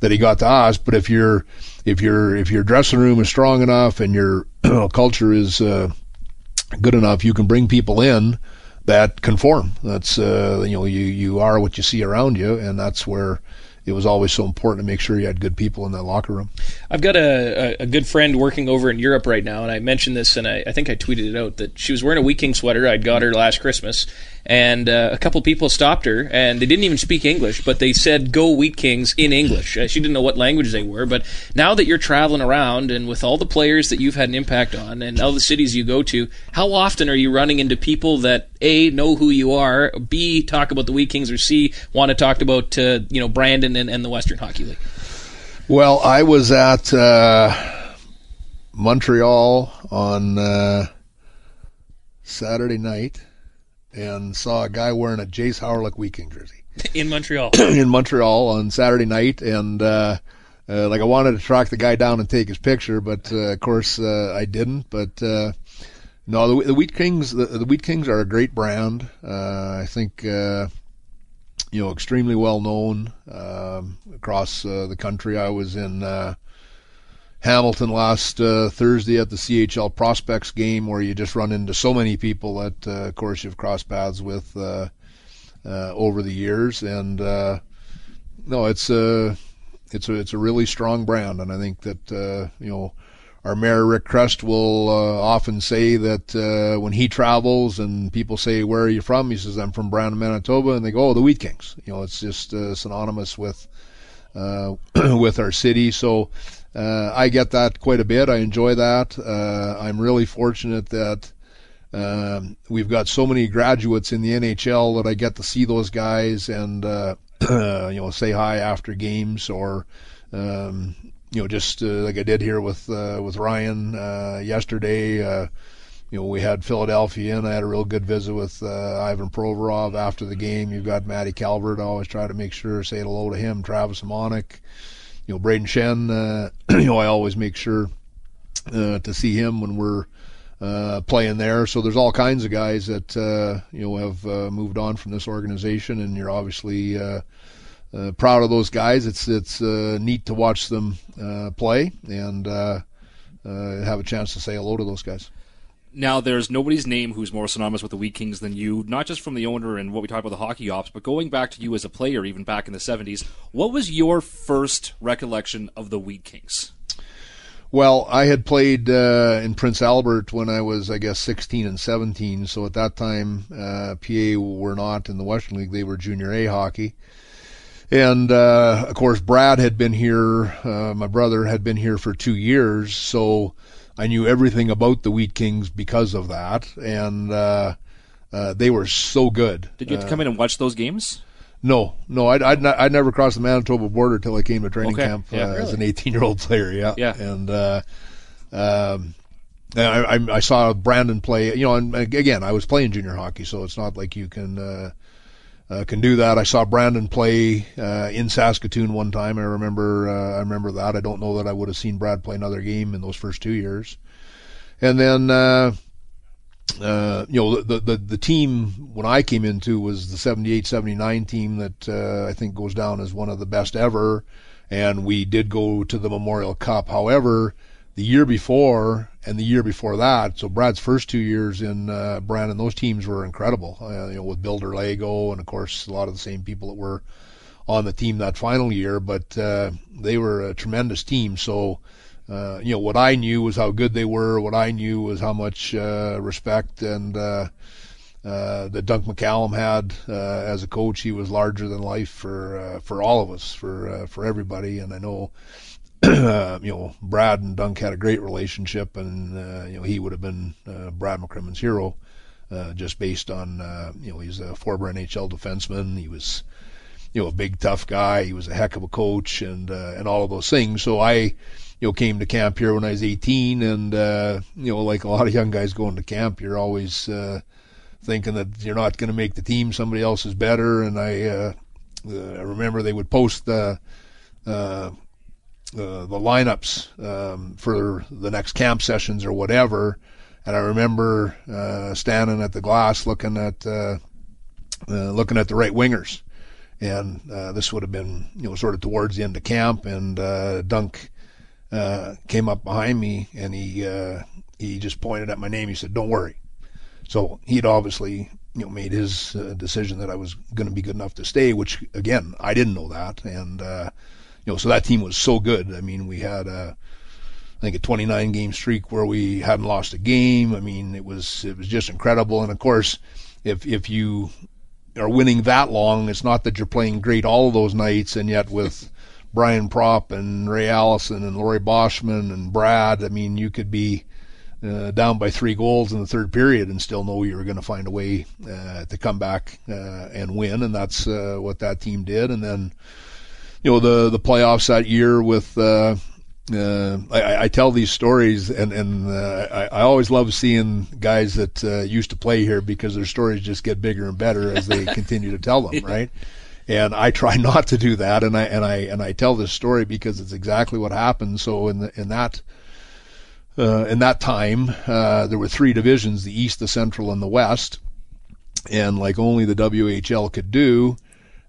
that he got to us. But if your if your if your dressing room is strong enough and your culture is good enough, you can bring people in that conform. That's uh, you know, you you are what you see around you, and that's where it was always so important to make sure you had good people in that locker room. I've got a, a, good friend working over in Europe right now, and I mentioned this, and I, I think I tweeted it out that she was wearing a Wheat King sweater. I'd got her last Christmas, and uh, a couple people stopped her, and they didn't even speak English, but they said "Go Wheat Kings" in English. Uh, she didn't know what language they were, but now that you're traveling around and with all the players that you've had an impact on, and all the cities you go to, how often are you running into people that a know who you are, b talk about the Wheat Kings, or c want to talk about uh, you know Brandon and, and the Western Hockey League? Well, I was at uh, Montreal on uh, Saturday night and saw a guy wearing a Jace Wheat King jersey in Montreal. in Montreal on Saturday night, and uh, uh, like I wanted to track the guy down and take his picture, but uh, of course uh, I didn't. But uh, no, the, the Wheat Kings, the, the Wheat Kings are a great brand. Uh, I think. Uh, you know, extremely well known um, across uh, the country. I was in uh, Hamilton last uh, Thursday at the CHL Prospects game, where you just run into so many people that, uh, of course, you've crossed paths with uh, uh, over the years. And uh, no, it's a it's a it's a really strong brand, and I think that uh, you know our mayor Rick Chrest will often say that when he travels and people say, "Where are you from?" He says, "I'm from Brandon, Manitoba," and they go, "Oh, the Wheat Kings." You know, it's just synonymous with with our city. So uh, I get that quite a bit. I enjoy that. Uh, I'm really fortunate that. Um, we've got so many graduates in the NHL that I get to see those guys and uh, you know say hi after games or um, you know, just uh, like I did here with uh, with Ryan uh, yesterday. You know, we had Philadelphia, and I had a real good visit with uh, Ivan Provorov after the game. You've got Matty Calvert. I always try to make sure say hello to him. Travis Hamonic, you know, Brayden Schenn. Uh, you know, I always make sure uh, to see him when we're uh, playing there. So there's all kinds of guys that uh, you know have uh, moved on from this organization, and you're obviously proud of those guys. It's it's neat to watch them play and have a chance to say hello to those guys. Now, there's nobody's name who's more synonymous with the Wheat Kings than you, not just from the owner and what we talked about the hockey ops, but going back to you as a player, even back in the 70s. What was your first recollection of the Wheat Kings? Well, I had played uh, in Prince Albert when I was, I guess, 16 and 17. So at that time, uh, PA were not in the Western League; they were Junior A hockey. And uh, of course, Brad had been here. Uh, my brother had been here for two years, so I knew everything about the Wheat Kings because of that, and uh, uh, they were so good. Did you have to come in and watch those games? No, no, I'd, I'd, not, I'd never crossed the Manitoba border till I came to training Okay, camp yeah. uh, as an 18 year old player. Yeah, Yeah. and uh, um, and I, I, I saw Brandon play. You know, and again, I was playing junior hockey, so it's not like you can. Uh, can do that. I saw Brandon play uh, in Saskatoon one time. I remember. Uh, I remember that. I don't know that I would have seen Brad play another game in those first two years. And then, uh, uh, you know, the, the the team when I came into was the 78-79 team that uh, I think goes down as one of the best ever. And we did go to the Memorial Cup. However, the year before and the year before that, so Brad's first two years in uh, Brandon, those teams were incredible. Uh, you know, with Bill Derlago and of course a lot of the same people that were on the team that final year, but uh, they were a tremendous team. So, uh, you know, what I knew was how good they were. What I knew was how much uh, respect and uh, uh, that Dunk McCallum had uh, as a coach. He was larger than life for uh, for all of us, for uh, for everybody. And I know, you know, Brad and Dunk had a great relationship, and uh, you know, he would have been uh, Brad McCrimmon's hero. Uh, just based on, uh, you know, he's a former NHL defenseman. He was, you know, a big tough guy. He was a heck of a coach and, uh, and all of those things. So I, you know, came to camp here when I was 18 and, you know, like a lot of young guys going to camp, you're always, thinking that you're not going to make the team. Somebody else is better. And I, I remember they would post uh, uh, the lineups um, for the next camp sessions or whatever. And I remember uh, standing at the glass looking at uh, uh, looking at the right wingers, and uh, this would have been you know sort of towards the end of camp, and Dunk came up behind me and he he just pointed at my name. He said, "Don't worry." So he'd obviously you know made his decision that I was going to be good enough to stay, which again I didn't know that, and uh, you know so that team was so good. I mean we had a I think a 29 game streak where we hadn't lost a game. I mean it was it was just incredible, and of course if if you are winning that long, it's not that you're playing great all of those nights, and yet with Brian Propp and Ray Allison and Laurie Boschman and Brad, I mean you could be uh, down by three goals in the third period and still know you were going to find a way uh, to come back uh, and win, and that's uh, what that team did. And then, you know, the the playoffs that year with. Uh, uh, I, I tell these stories, and and uh, I, I always love seeing guys that uh, used to play here because their stories just get bigger and better as they continue to tell them, right? And I try not to do that, and I and I and I tell this story because it's exactly what happened. So in the, in that uh, in that time, uh, there were three divisions: the East, the Central, and the West. And like only the WHL could do,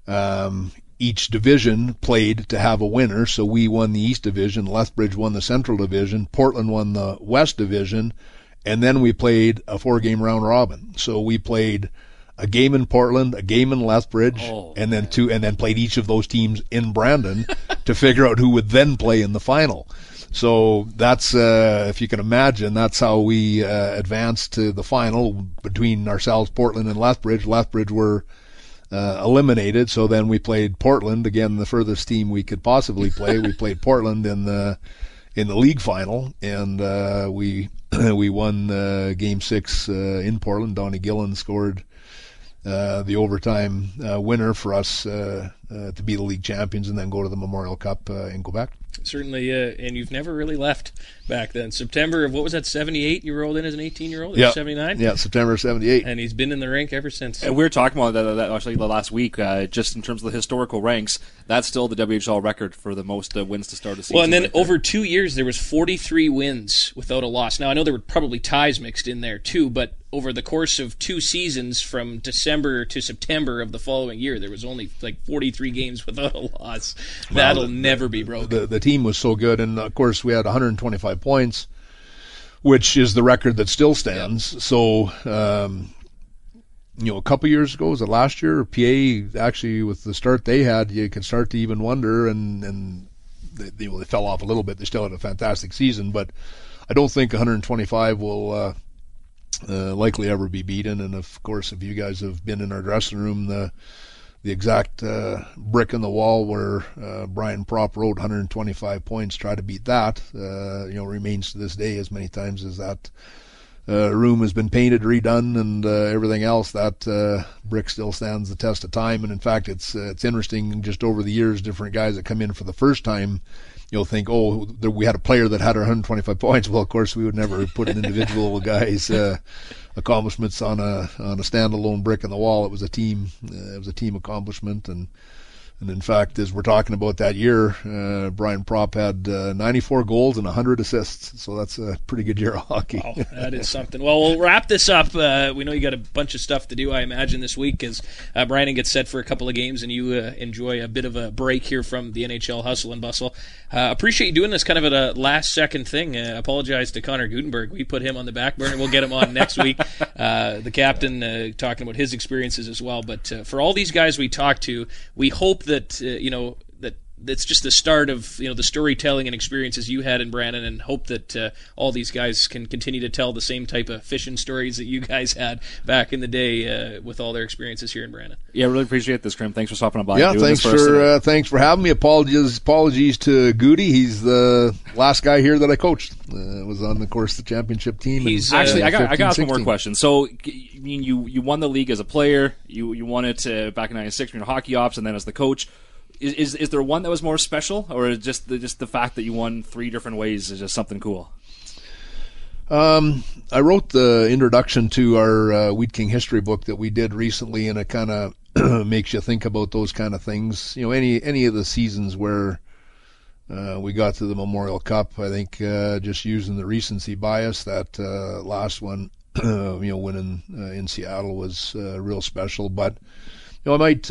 um, each division played to have a winner. So we won the East Division, Lethbridge won the Central Division, Portland won the West Division, and then we played a four-game round robin. So we played a game in Portland, a game in Lethbridge, and then two, and then played each of those teams in Brandon to figure out who would then play in the final. So that's, uh, if you can imagine, that's how we uh, advanced to the final between ourselves, Portland and Lethbridge. Lethbridge were uh, eliminated, so then we played Portland again, the furthest team we could possibly play. we played Portland in the in the league final, and uh, we we won uh, Game Six uh, in Portland. Donnie Gillen scored uh, the overtime uh, winner for us uh, uh, to be the league champions, and then go to the Memorial Cup uh, in Quebec. Certainly, uh, and you've never really left back then. September of what was that? Seventy eight. You rolled in as an eighteen year old. Yeah. Seventy nine. Yeah, September '78. And he's been in the rink ever since. And we were talking about that, that actually the last week, uh, just in terms of the historical ranks. That's still the WHL record for the most uh, wins to start a season. Well, and then right there. over two years, there was 43 wins without a loss. Now I know there were probably ties mixed in there too, but over the course of two seasons, from December to September of the following year, there was only like 43 games without a loss. That'll the- never be broken. the the team was so good, and of course we had 125 points, which is the record that still stands. So, um, you know, a couple years ago, was it last year? PA actually, with the start they had, you can start to even wonder, and and they, they, well, they fell off a little bit. They still had a fantastic season, but I don't think 125 will. Uh, uh, likely ever be beaten, and of course, if you guys have been in our dressing room, the the exact uh, brick in the wall where uh, Brian Propp wrote 125 points, try to beat that. Uh, you know, remains to this day as many times as that uh, room has been painted, redone, and uh, everything else. That uh, brick still stands the test of time. And in fact, it's uh, it's interesting. Just over the years, different guys that come in for the first time you'll think, oh, there, we had a player that had 125 points. Well, of course, we would never put an individual guy's uh, accomplishments on a on a standalone brick in the wall. It was a team. Uh, it was a team accomplishment, and and in fact, as we're talking about that year, uh, Brian Propp had uh, 94 goals and 100 assists. So that's a pretty good year of hockey. Wow, that is something. Well, we'll wrap this up. Uh, we know you got a bunch of stuff to do, I imagine, this week as uh, Brandon gets set for a couple of games and you uh, enjoy a bit of a break here from the NHL hustle and bustle. Uh, appreciate you doing this kind of at a last second thing. Uh, apologize to Connor Gutenberg. We put him on the back burner. We'll get him on next week. the captain talking about his experiences as well. But for all these guys we talked to, we hope that uh, you know that's just the start of you know the storytelling and experiences you had in Brandon, and hope that uh, all these guys can continue to tell the same type of fishing stories that you guys had back in the day uh, with all their experiences here in Brandon. Yeah, really appreciate this, Krim. Thanks for stopping by. Yeah, thanks for, for uh, thanks for having me. Apologies, apologies to Goody. He's the last guy here that I coached. Uh, was on the course the championship team. He's actually I got 15, I got one more questions. So, I mean, you you won the league as a player. You you won it uh, back in '96 when you were hockey ops, and then as the coach is, is, there one that was more special, or just the, just the fact that you won three different ways is just something cool? Um, I wrote the introduction to our uh, Wheat King history book that we did recently, and it kind of makes you think about those kind of things. You know, any any of the seasons where uh, we got to the Memorial Cup, I think uh, just using the recency bias, that uh, last one, you know, winning uh, in Seattle was uh, real special. But you know, I might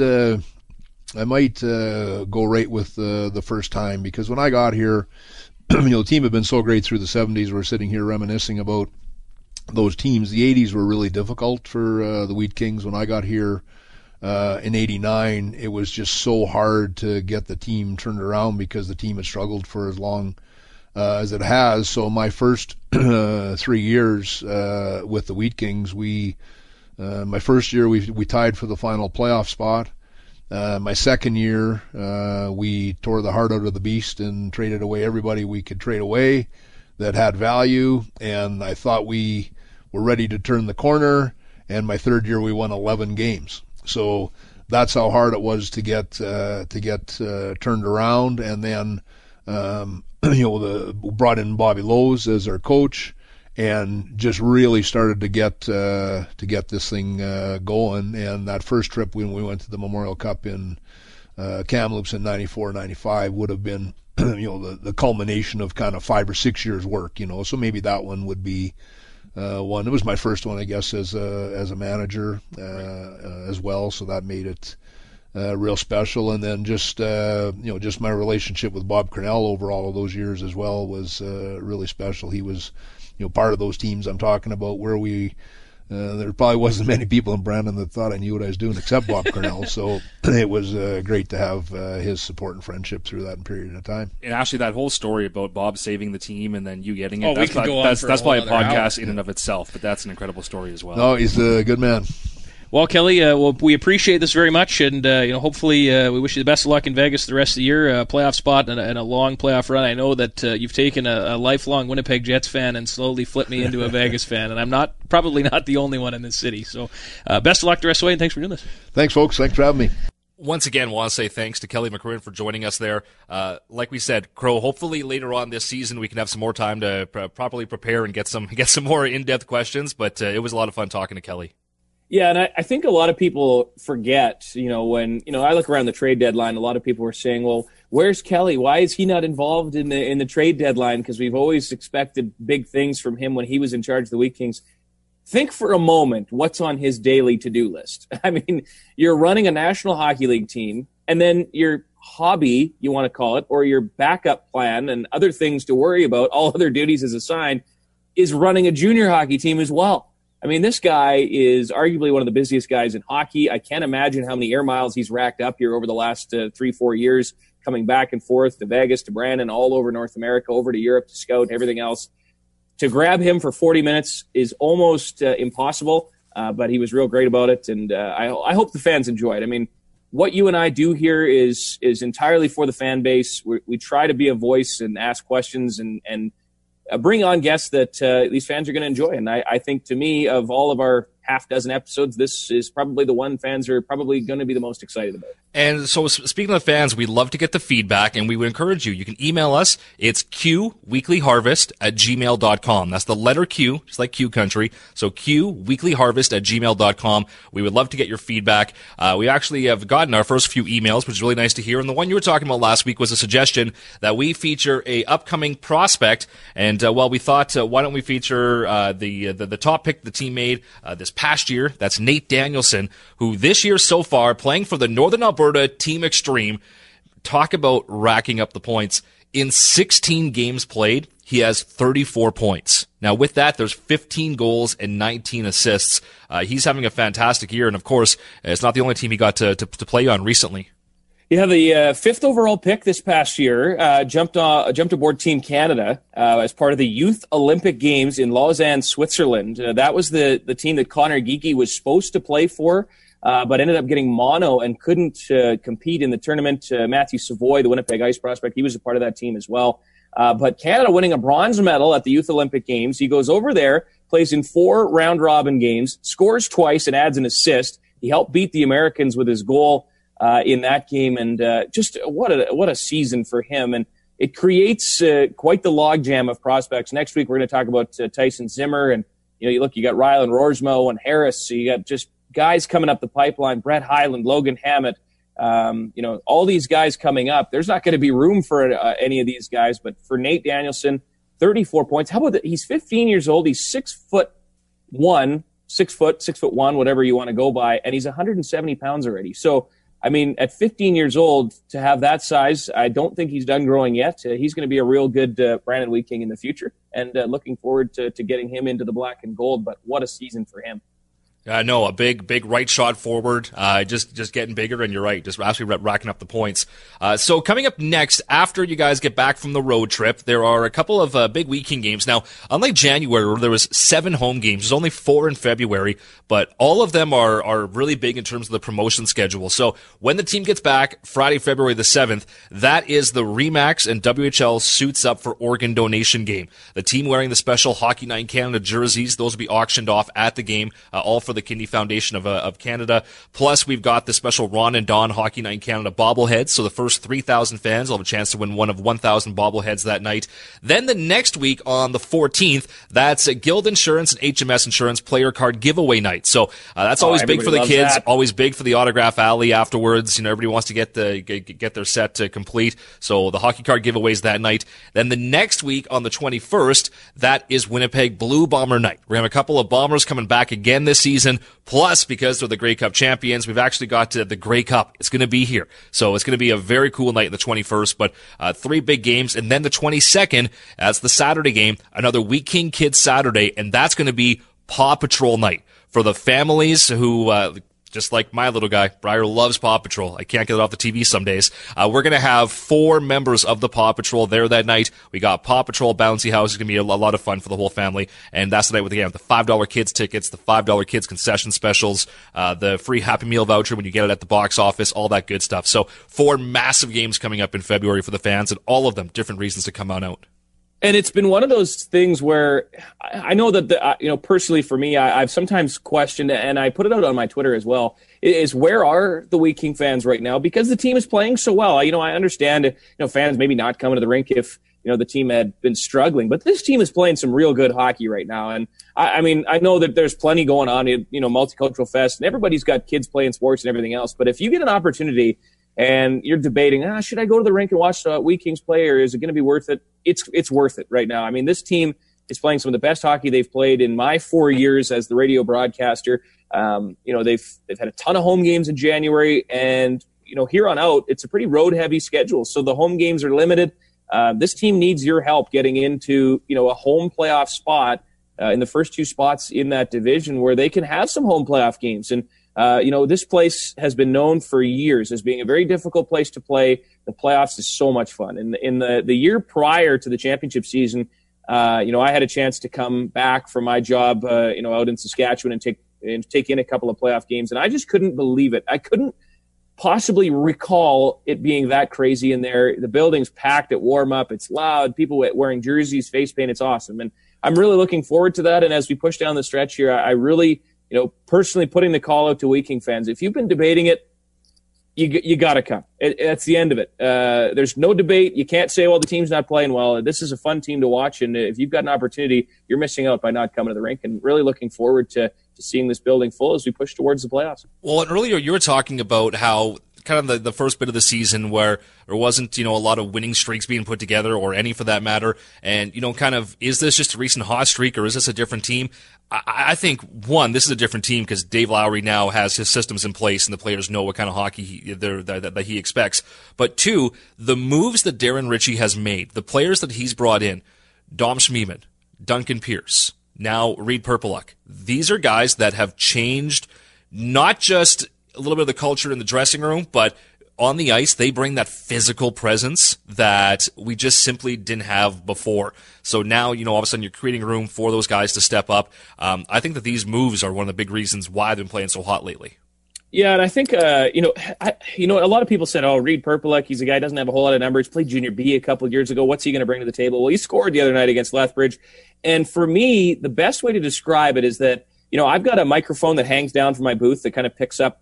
I might uh, go right with the the first time because when I got here, you know, the team had been so great through the 70s. We're sitting here reminiscing about those teams. The 80s were really difficult for uh, the Wheat Kings. When I got here uh, in '89, it was just so hard to get the team turned around because the team had struggled for as long uh, as it has. So my first three years uh, with the Wheat Kings, we uh, my first year we we tied for the final playoff spot. Uh, my second year, uh, we tore the heart out of the beast and traded away everybody we could trade away that had value. And I thought we were ready to turn the corner. And my third year, we won 11 games. So that's how hard it was to get uh, to get uh, turned around. And then, um, you know, the brought in Bobby Lowes as our coach and just really started to get uh, to get this thing uh, going. And that first trip when we went to the Memorial Cup in uh, Kamloops in '94, '95 would have been, you know, the, the culmination of kind of five or six years work. You know, so maybe that one would be. Uh, one. It was my first one, I guess, as a as a manager uh, uh, as well. So that made it uh, real special. And then just uh, you know, just my relationship with Bob Cornell over all of those years as well was uh, really special. He was you know part of those teams I'm talking about where we uh, there probably wasn't many people in Brandon that thought I knew what I was doing except Bob Cornell. So it was uh, great to have uh, his support and friendship through that period of time. And actually, that whole story about Bob saving the team and then you getting it, oh, that's, we could go that's, on that's for a probably a podcast hour. in and of itself, but that's an incredible story as well. No, he's a good man. Well, Kelly, uh, well, we appreciate this very much, and uh, you know, hopefully, uh, we wish you the best of luck in Vegas the rest of the year, uh, playoff spot and a, and a long playoff run. I know that uh, you've taken a, a lifelong Winnipeg Jets fan and slowly flipped me into a Vegas fan, and I'm not probably not the only one in this city. So, uh, best of luck the rest of the way, and thanks for doing this. Thanks, folks. Thanks for having me. Once again, want to say thanks to Kelly McCrimmon for joining us there. Uh, like we said, Crow. Hopefully later on this season we can have some more time to pr- properly prepare and get some get some more in depth questions. But uh, it was a lot of fun talking to Kelly. Yeah, and I, I think a lot of people forget, you know, when you know I look around the trade deadline, a lot of people are saying, "Well, where's Kelly? Why is he not involved in the in the trade deadline?" Because we've always expected big things from him when he was in charge of the Wheat Kings. Think for a moment what's on his daily to do list. I mean, you're running a National Hockey League team, and then your hobby, you want to call it, or your backup plan and other things to worry about, all other duties as assigned, is running a junior hockey team as well. I mean, this guy is arguably one of the busiest guys in hockey. I can't imagine how many air miles he's racked up here over the last uh, three, four years, coming back and forth to Vegas, to Brandon, all over North America, over to Europe to scout everything else. To grab him for 40 minutes is almost uh, impossible, uh, but he was real great about it, and uh, I, I hope the fans enjoy it. I mean, what you and I do here is is entirely for the fan base. we we try to be a voice and ask questions and and bring on guests that uh, these fans are going to enjoy. And I, I think to me, of all of our half dozen episodes, this is probably the one fans are probably going to be the most excited about. And so, speaking of fans, we love to get the feedback, and we would encourage you. You can email us. It's qweeklyharvest at gmail.com. That's the letter Q, just like Q Country. So qweeklyharvest at gmail.com. We would love to get your feedback. Uh, we actually have gotten our first few emails, which is really nice to hear. And the one you were talking about last week was a suggestion that we feature a upcoming prospect. And uh, well, we thought, uh, why don't we feature uh, the, the, the top pick the team made uh, this past year? That's Nate Danielson, who this year so far playing for the Northern Alberta Alberta Team Extreme. Talk about racking up the points. In 16 games played, he has 34 points. Now, with that, there's 15 goals and 19 assists. Uh, he's having a fantastic year, and of course, it's not the only team he got to, to, to play on recently. Yeah, the uh, fifth overall pick this past year uh, jumped uh, jumped aboard Team Canada uh, as part of the Youth Olympic Games in Lausanne, Switzerland. Uh, that was the the team that Connor Geekie was supposed to play for uh, but ended up getting mono and couldn't uh, compete in the tournament. Uh, Matthew Savoy, the Winnipeg Ice prospect, he was a part of that team as well. Uh, but Canada winning a bronze medal at the Youth Olympic Games. He goes over there, plays in four round robin games, scores twice, and adds an assist. He helped beat the Americans with his goal uh, in that game, and uh, just what a what a season for him. And it creates quite the logjam of prospects. Next week we're going to talk about Tyson Zimmer, and you know, you look, you got Rylan Roersma and Harris. So you got just guys coming up the pipeline, Brett Hyland, Logan Hammett, um, you know, all these guys coming up. There's not going to be room for uh, any of these guys, but for Nate Danielson, 34 points. How about that? He's 15 years old. He's six foot one, six foot, six foot one, whatever you want to go by, and he's 170 pounds already. So, I mean, at 15 years old, to have that size, I don't think he's done growing yet. Uh, he's going to be a real good uh, Brandon Wheat King in the future, and uh, looking forward to, to getting him into the black and gold. But what a season for him! Uh, no, a big, big right shot forward. Uh, just, just getting bigger, and you're right, just absolutely racking up the points. Uh, so coming up next, after you guys get back from the road trip, there are a couple of uh, big weekend games. Now, unlike January, where there was seven home games, there's only four in February, but all of them are are really big in terms of the promotion schedule. So when the team gets back Friday, February the seventh, that is the Remax and WHL suits up for organ donation game. The team wearing the special Hockey Night Canada jerseys, those will be auctioned off at the game, uh, all for the Kidney Foundation of, uh, of Canada. Plus, we've got the special Ron and Don Hockey Night in Canada bobbleheads. So the first 3,000 fans will have a chance to win one of 1,000 bobbleheads that night. Then the next week on the 14th, that's Guild Insurance and HMS Insurance player card giveaway night. So uh, that's always oh, big for the kids, that. always big for the autograph alley afterwards. You know, everybody wants to get the get, get their set to complete. So the hockey card giveaways that night. Then the next week on the 21st, that is Winnipeg Blue Bomber night. We're to have a couple of bombers coming back again this season season. Plus, because they're the Grey Cup champions, we've actually got to the Grey Cup. It's going to be here. So it's going to be a very cool night, the 21st, but uh, three big games. And then the 22nd, that's the Saturday game, another King Kids Saturday, and that's going to be Paw Patrol night for the families who, uh, just like my little guy. Briar loves Paw Patrol. I can't get it off the TV some days. Uh, we're going to have four members of the Paw Patrol there that night. We got Paw Patrol Bouncy House. It's going to be a, lot of fun for the whole family. And that's the night with, again, the $5 kids tickets, the $5 kids concession specials, uh, the free Happy Meal voucher when you get it at the box office, all that good stuff. So four massive games coming up in February for the fans and all of them different reasons to come on out and it's been one of those things where I know that the, uh, you know personally for me, I, have sometimes questioned, and I put it out on my Twitter as well. Is where are the Wheat King fans right now? Because the team is playing so well. You know, I understand you know fans maybe not coming to the rink if you know the team had been struggling, but this team is playing some real good hockey right now. And I, I mean, I know that there's plenty going on. You know, multicultural fest, and everybody's got kids playing sports and everything else. But if you get an opportunity and you're debating, ah, should I go to the rink and watch the Wheat Kings play, or is it going to be worth it? It's it's worth it right now. I mean, this team is playing some of the best hockey they've played in my four years as the radio broadcaster. Um, you know, they've they've had a ton of home games in January, and you know, here on out, it's a pretty road heavy schedule, so the home games are limited. Uh, this team needs your help getting into you know a home playoff spot uh, in the first two spots in that division where they can have some home playoff games and uh, you know, this place has been known for years as being a very difficult place to play. The playoffs is so much fun. And in the, the year prior to the championship season, uh, you know, I had a chance to come back from my job, uh, you know, out in Saskatchewan and take and take in a couple of playoff games, and I just couldn't believe it. I couldn't possibly recall it being that crazy in there. The building's packed at warm up. It's loud. People wearing jerseys, face paint. It's awesome. And I'm really looking forward to that. And as we push down the stretch here, I really, you know, personally putting the call out to Wheat King fans. If you've been debating it, you you got to come. It, that's the end of it. Uh, there's no debate. You can't say, "Well, the team's not playing well." This is a fun team to watch, and if you've got an opportunity, you're missing out by not coming to the rink. And really looking forward to to seeing this building full as we push towards the playoffs. Well, earlier you were talking about how kind of the, the first bit of the season where there wasn't, you know, a lot of winning streaks being put together or any for that matter. And, you know, kind of, is this just a recent hot streak or is this a different team? I, I think, one, this is a different team because Dave Lowry now has his systems in place and the players know what kind of hockey he, that, that he expects. But two, the moves that Darren Ritchie has made, the players that he's brought in, Dom Schmiemann, Duncan Pierce, now Reed Perpeluk. These are guys that have changed not just a little bit of the culture in the dressing room, but on the ice, they bring that physical presence that we just simply didn't have before. So now, you know, all of a sudden you're creating room for those guys to step up. Um, I think that these moves are one of the big reasons why they've been playing so hot lately. Yeah, and I think uh, you know, I, you know, a lot of people said, "Oh, Reed Perpeluk, he's a guy doesn't have a whole lot of numbers. Played junior B a couple of years ago. What's he going to bring to the table?" Well, he scored the other night against Lethbridge, and for me, the best way to describe it is that you know I've got a microphone that hangs down from my booth that kind of picks up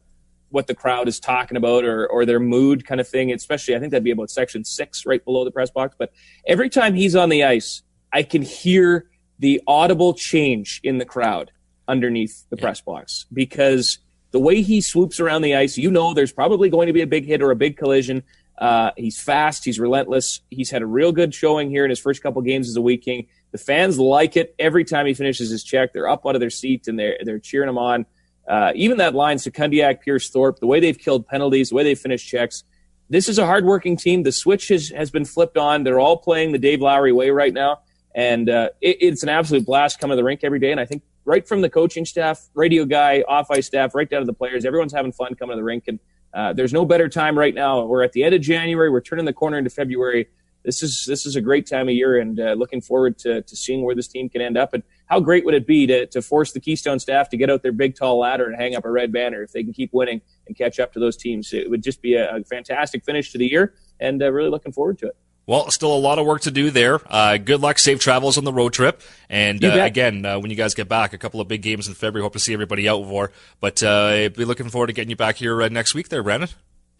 what the crowd is talking about or or their mood kind of thing. Especially, I think that'd be about section six, right below the press box. But every time he's on the ice, I can hear the audible change in the crowd underneath the yeah. press box because the way he swoops around the ice, you know there's probably going to be a big hit or a big collision. Uh, he's fast. He's relentless. He's had a real good showing here in his first couple games as a Wheat King. The fans like it every time he finishes his check. They're up out of their seat and they're they're cheering him on. Uh, even that line, Sekundiak, Pierce, Thorpe, the way they've killed penalties, the way they finished checks. This is a hardworking team. The switch has, has been flipped on. They're all playing the Dave Lowry way right now, and uh, it, it's an absolute blast coming to the rink every day. And I think right from the coaching staff, radio guy, off ice staff, right down to the players. Everyone's having fun coming to the rink, and uh, there's no better time right now. We're at the end of January. We're turning the corner into February. This is this is a great time of year, and uh, looking forward to to seeing where this team can end up. And how great would it be to to force the Keystone staff to get out their big tall ladder and hang up a red banner if they can keep winning and catch up to those teams? It would just be a, a fantastic finish to the year, and uh, really looking forward to it. Well, still a lot of work to do there. Uh, good luck, safe travels on the road trip. And uh, again, uh, when you guys get back, a couple of big games in February. Hope to see everybody out for. But uh, be looking forward to getting you back here uh, next week, there, Brandon.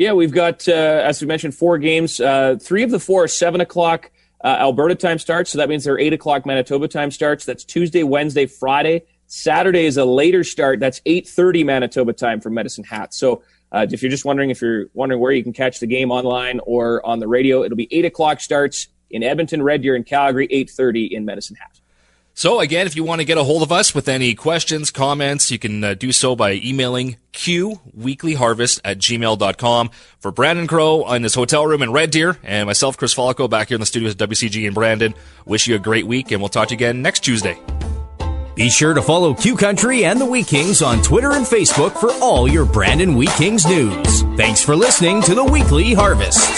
Yeah, we've got, uh, as we mentioned, four games. three of the four are seven o'clock Alberta time starts, so that means they're eight o'clock Manitoba time starts. That's Tuesday, Wednesday, Friday. Saturday is a later start. That's eight thirty Manitoba time for Medicine Hat. So uh, if you're just wondering if you're wondering where you can catch the game online or on the radio, it'll be eight o'clock starts in Edmonton, Red Deer, and Calgary, eight thirty in Medicine Hat. So again, if you want to get a hold of us with any questions, comments, you can uh, do so by emailing qweeklyharvest at gmail.com. For Brandon Crow in his hotel room in Red Deer and myself, Chris Falco, back here in the studios at WCG and Brandon, wish you a great week and we'll talk to you again next Tuesday. Be sure to follow Q Country and the Wheat Kings on Twitter and Facebook for all your Brandon Wheat Kings news. Thanks for listening to the Weekly Harvest.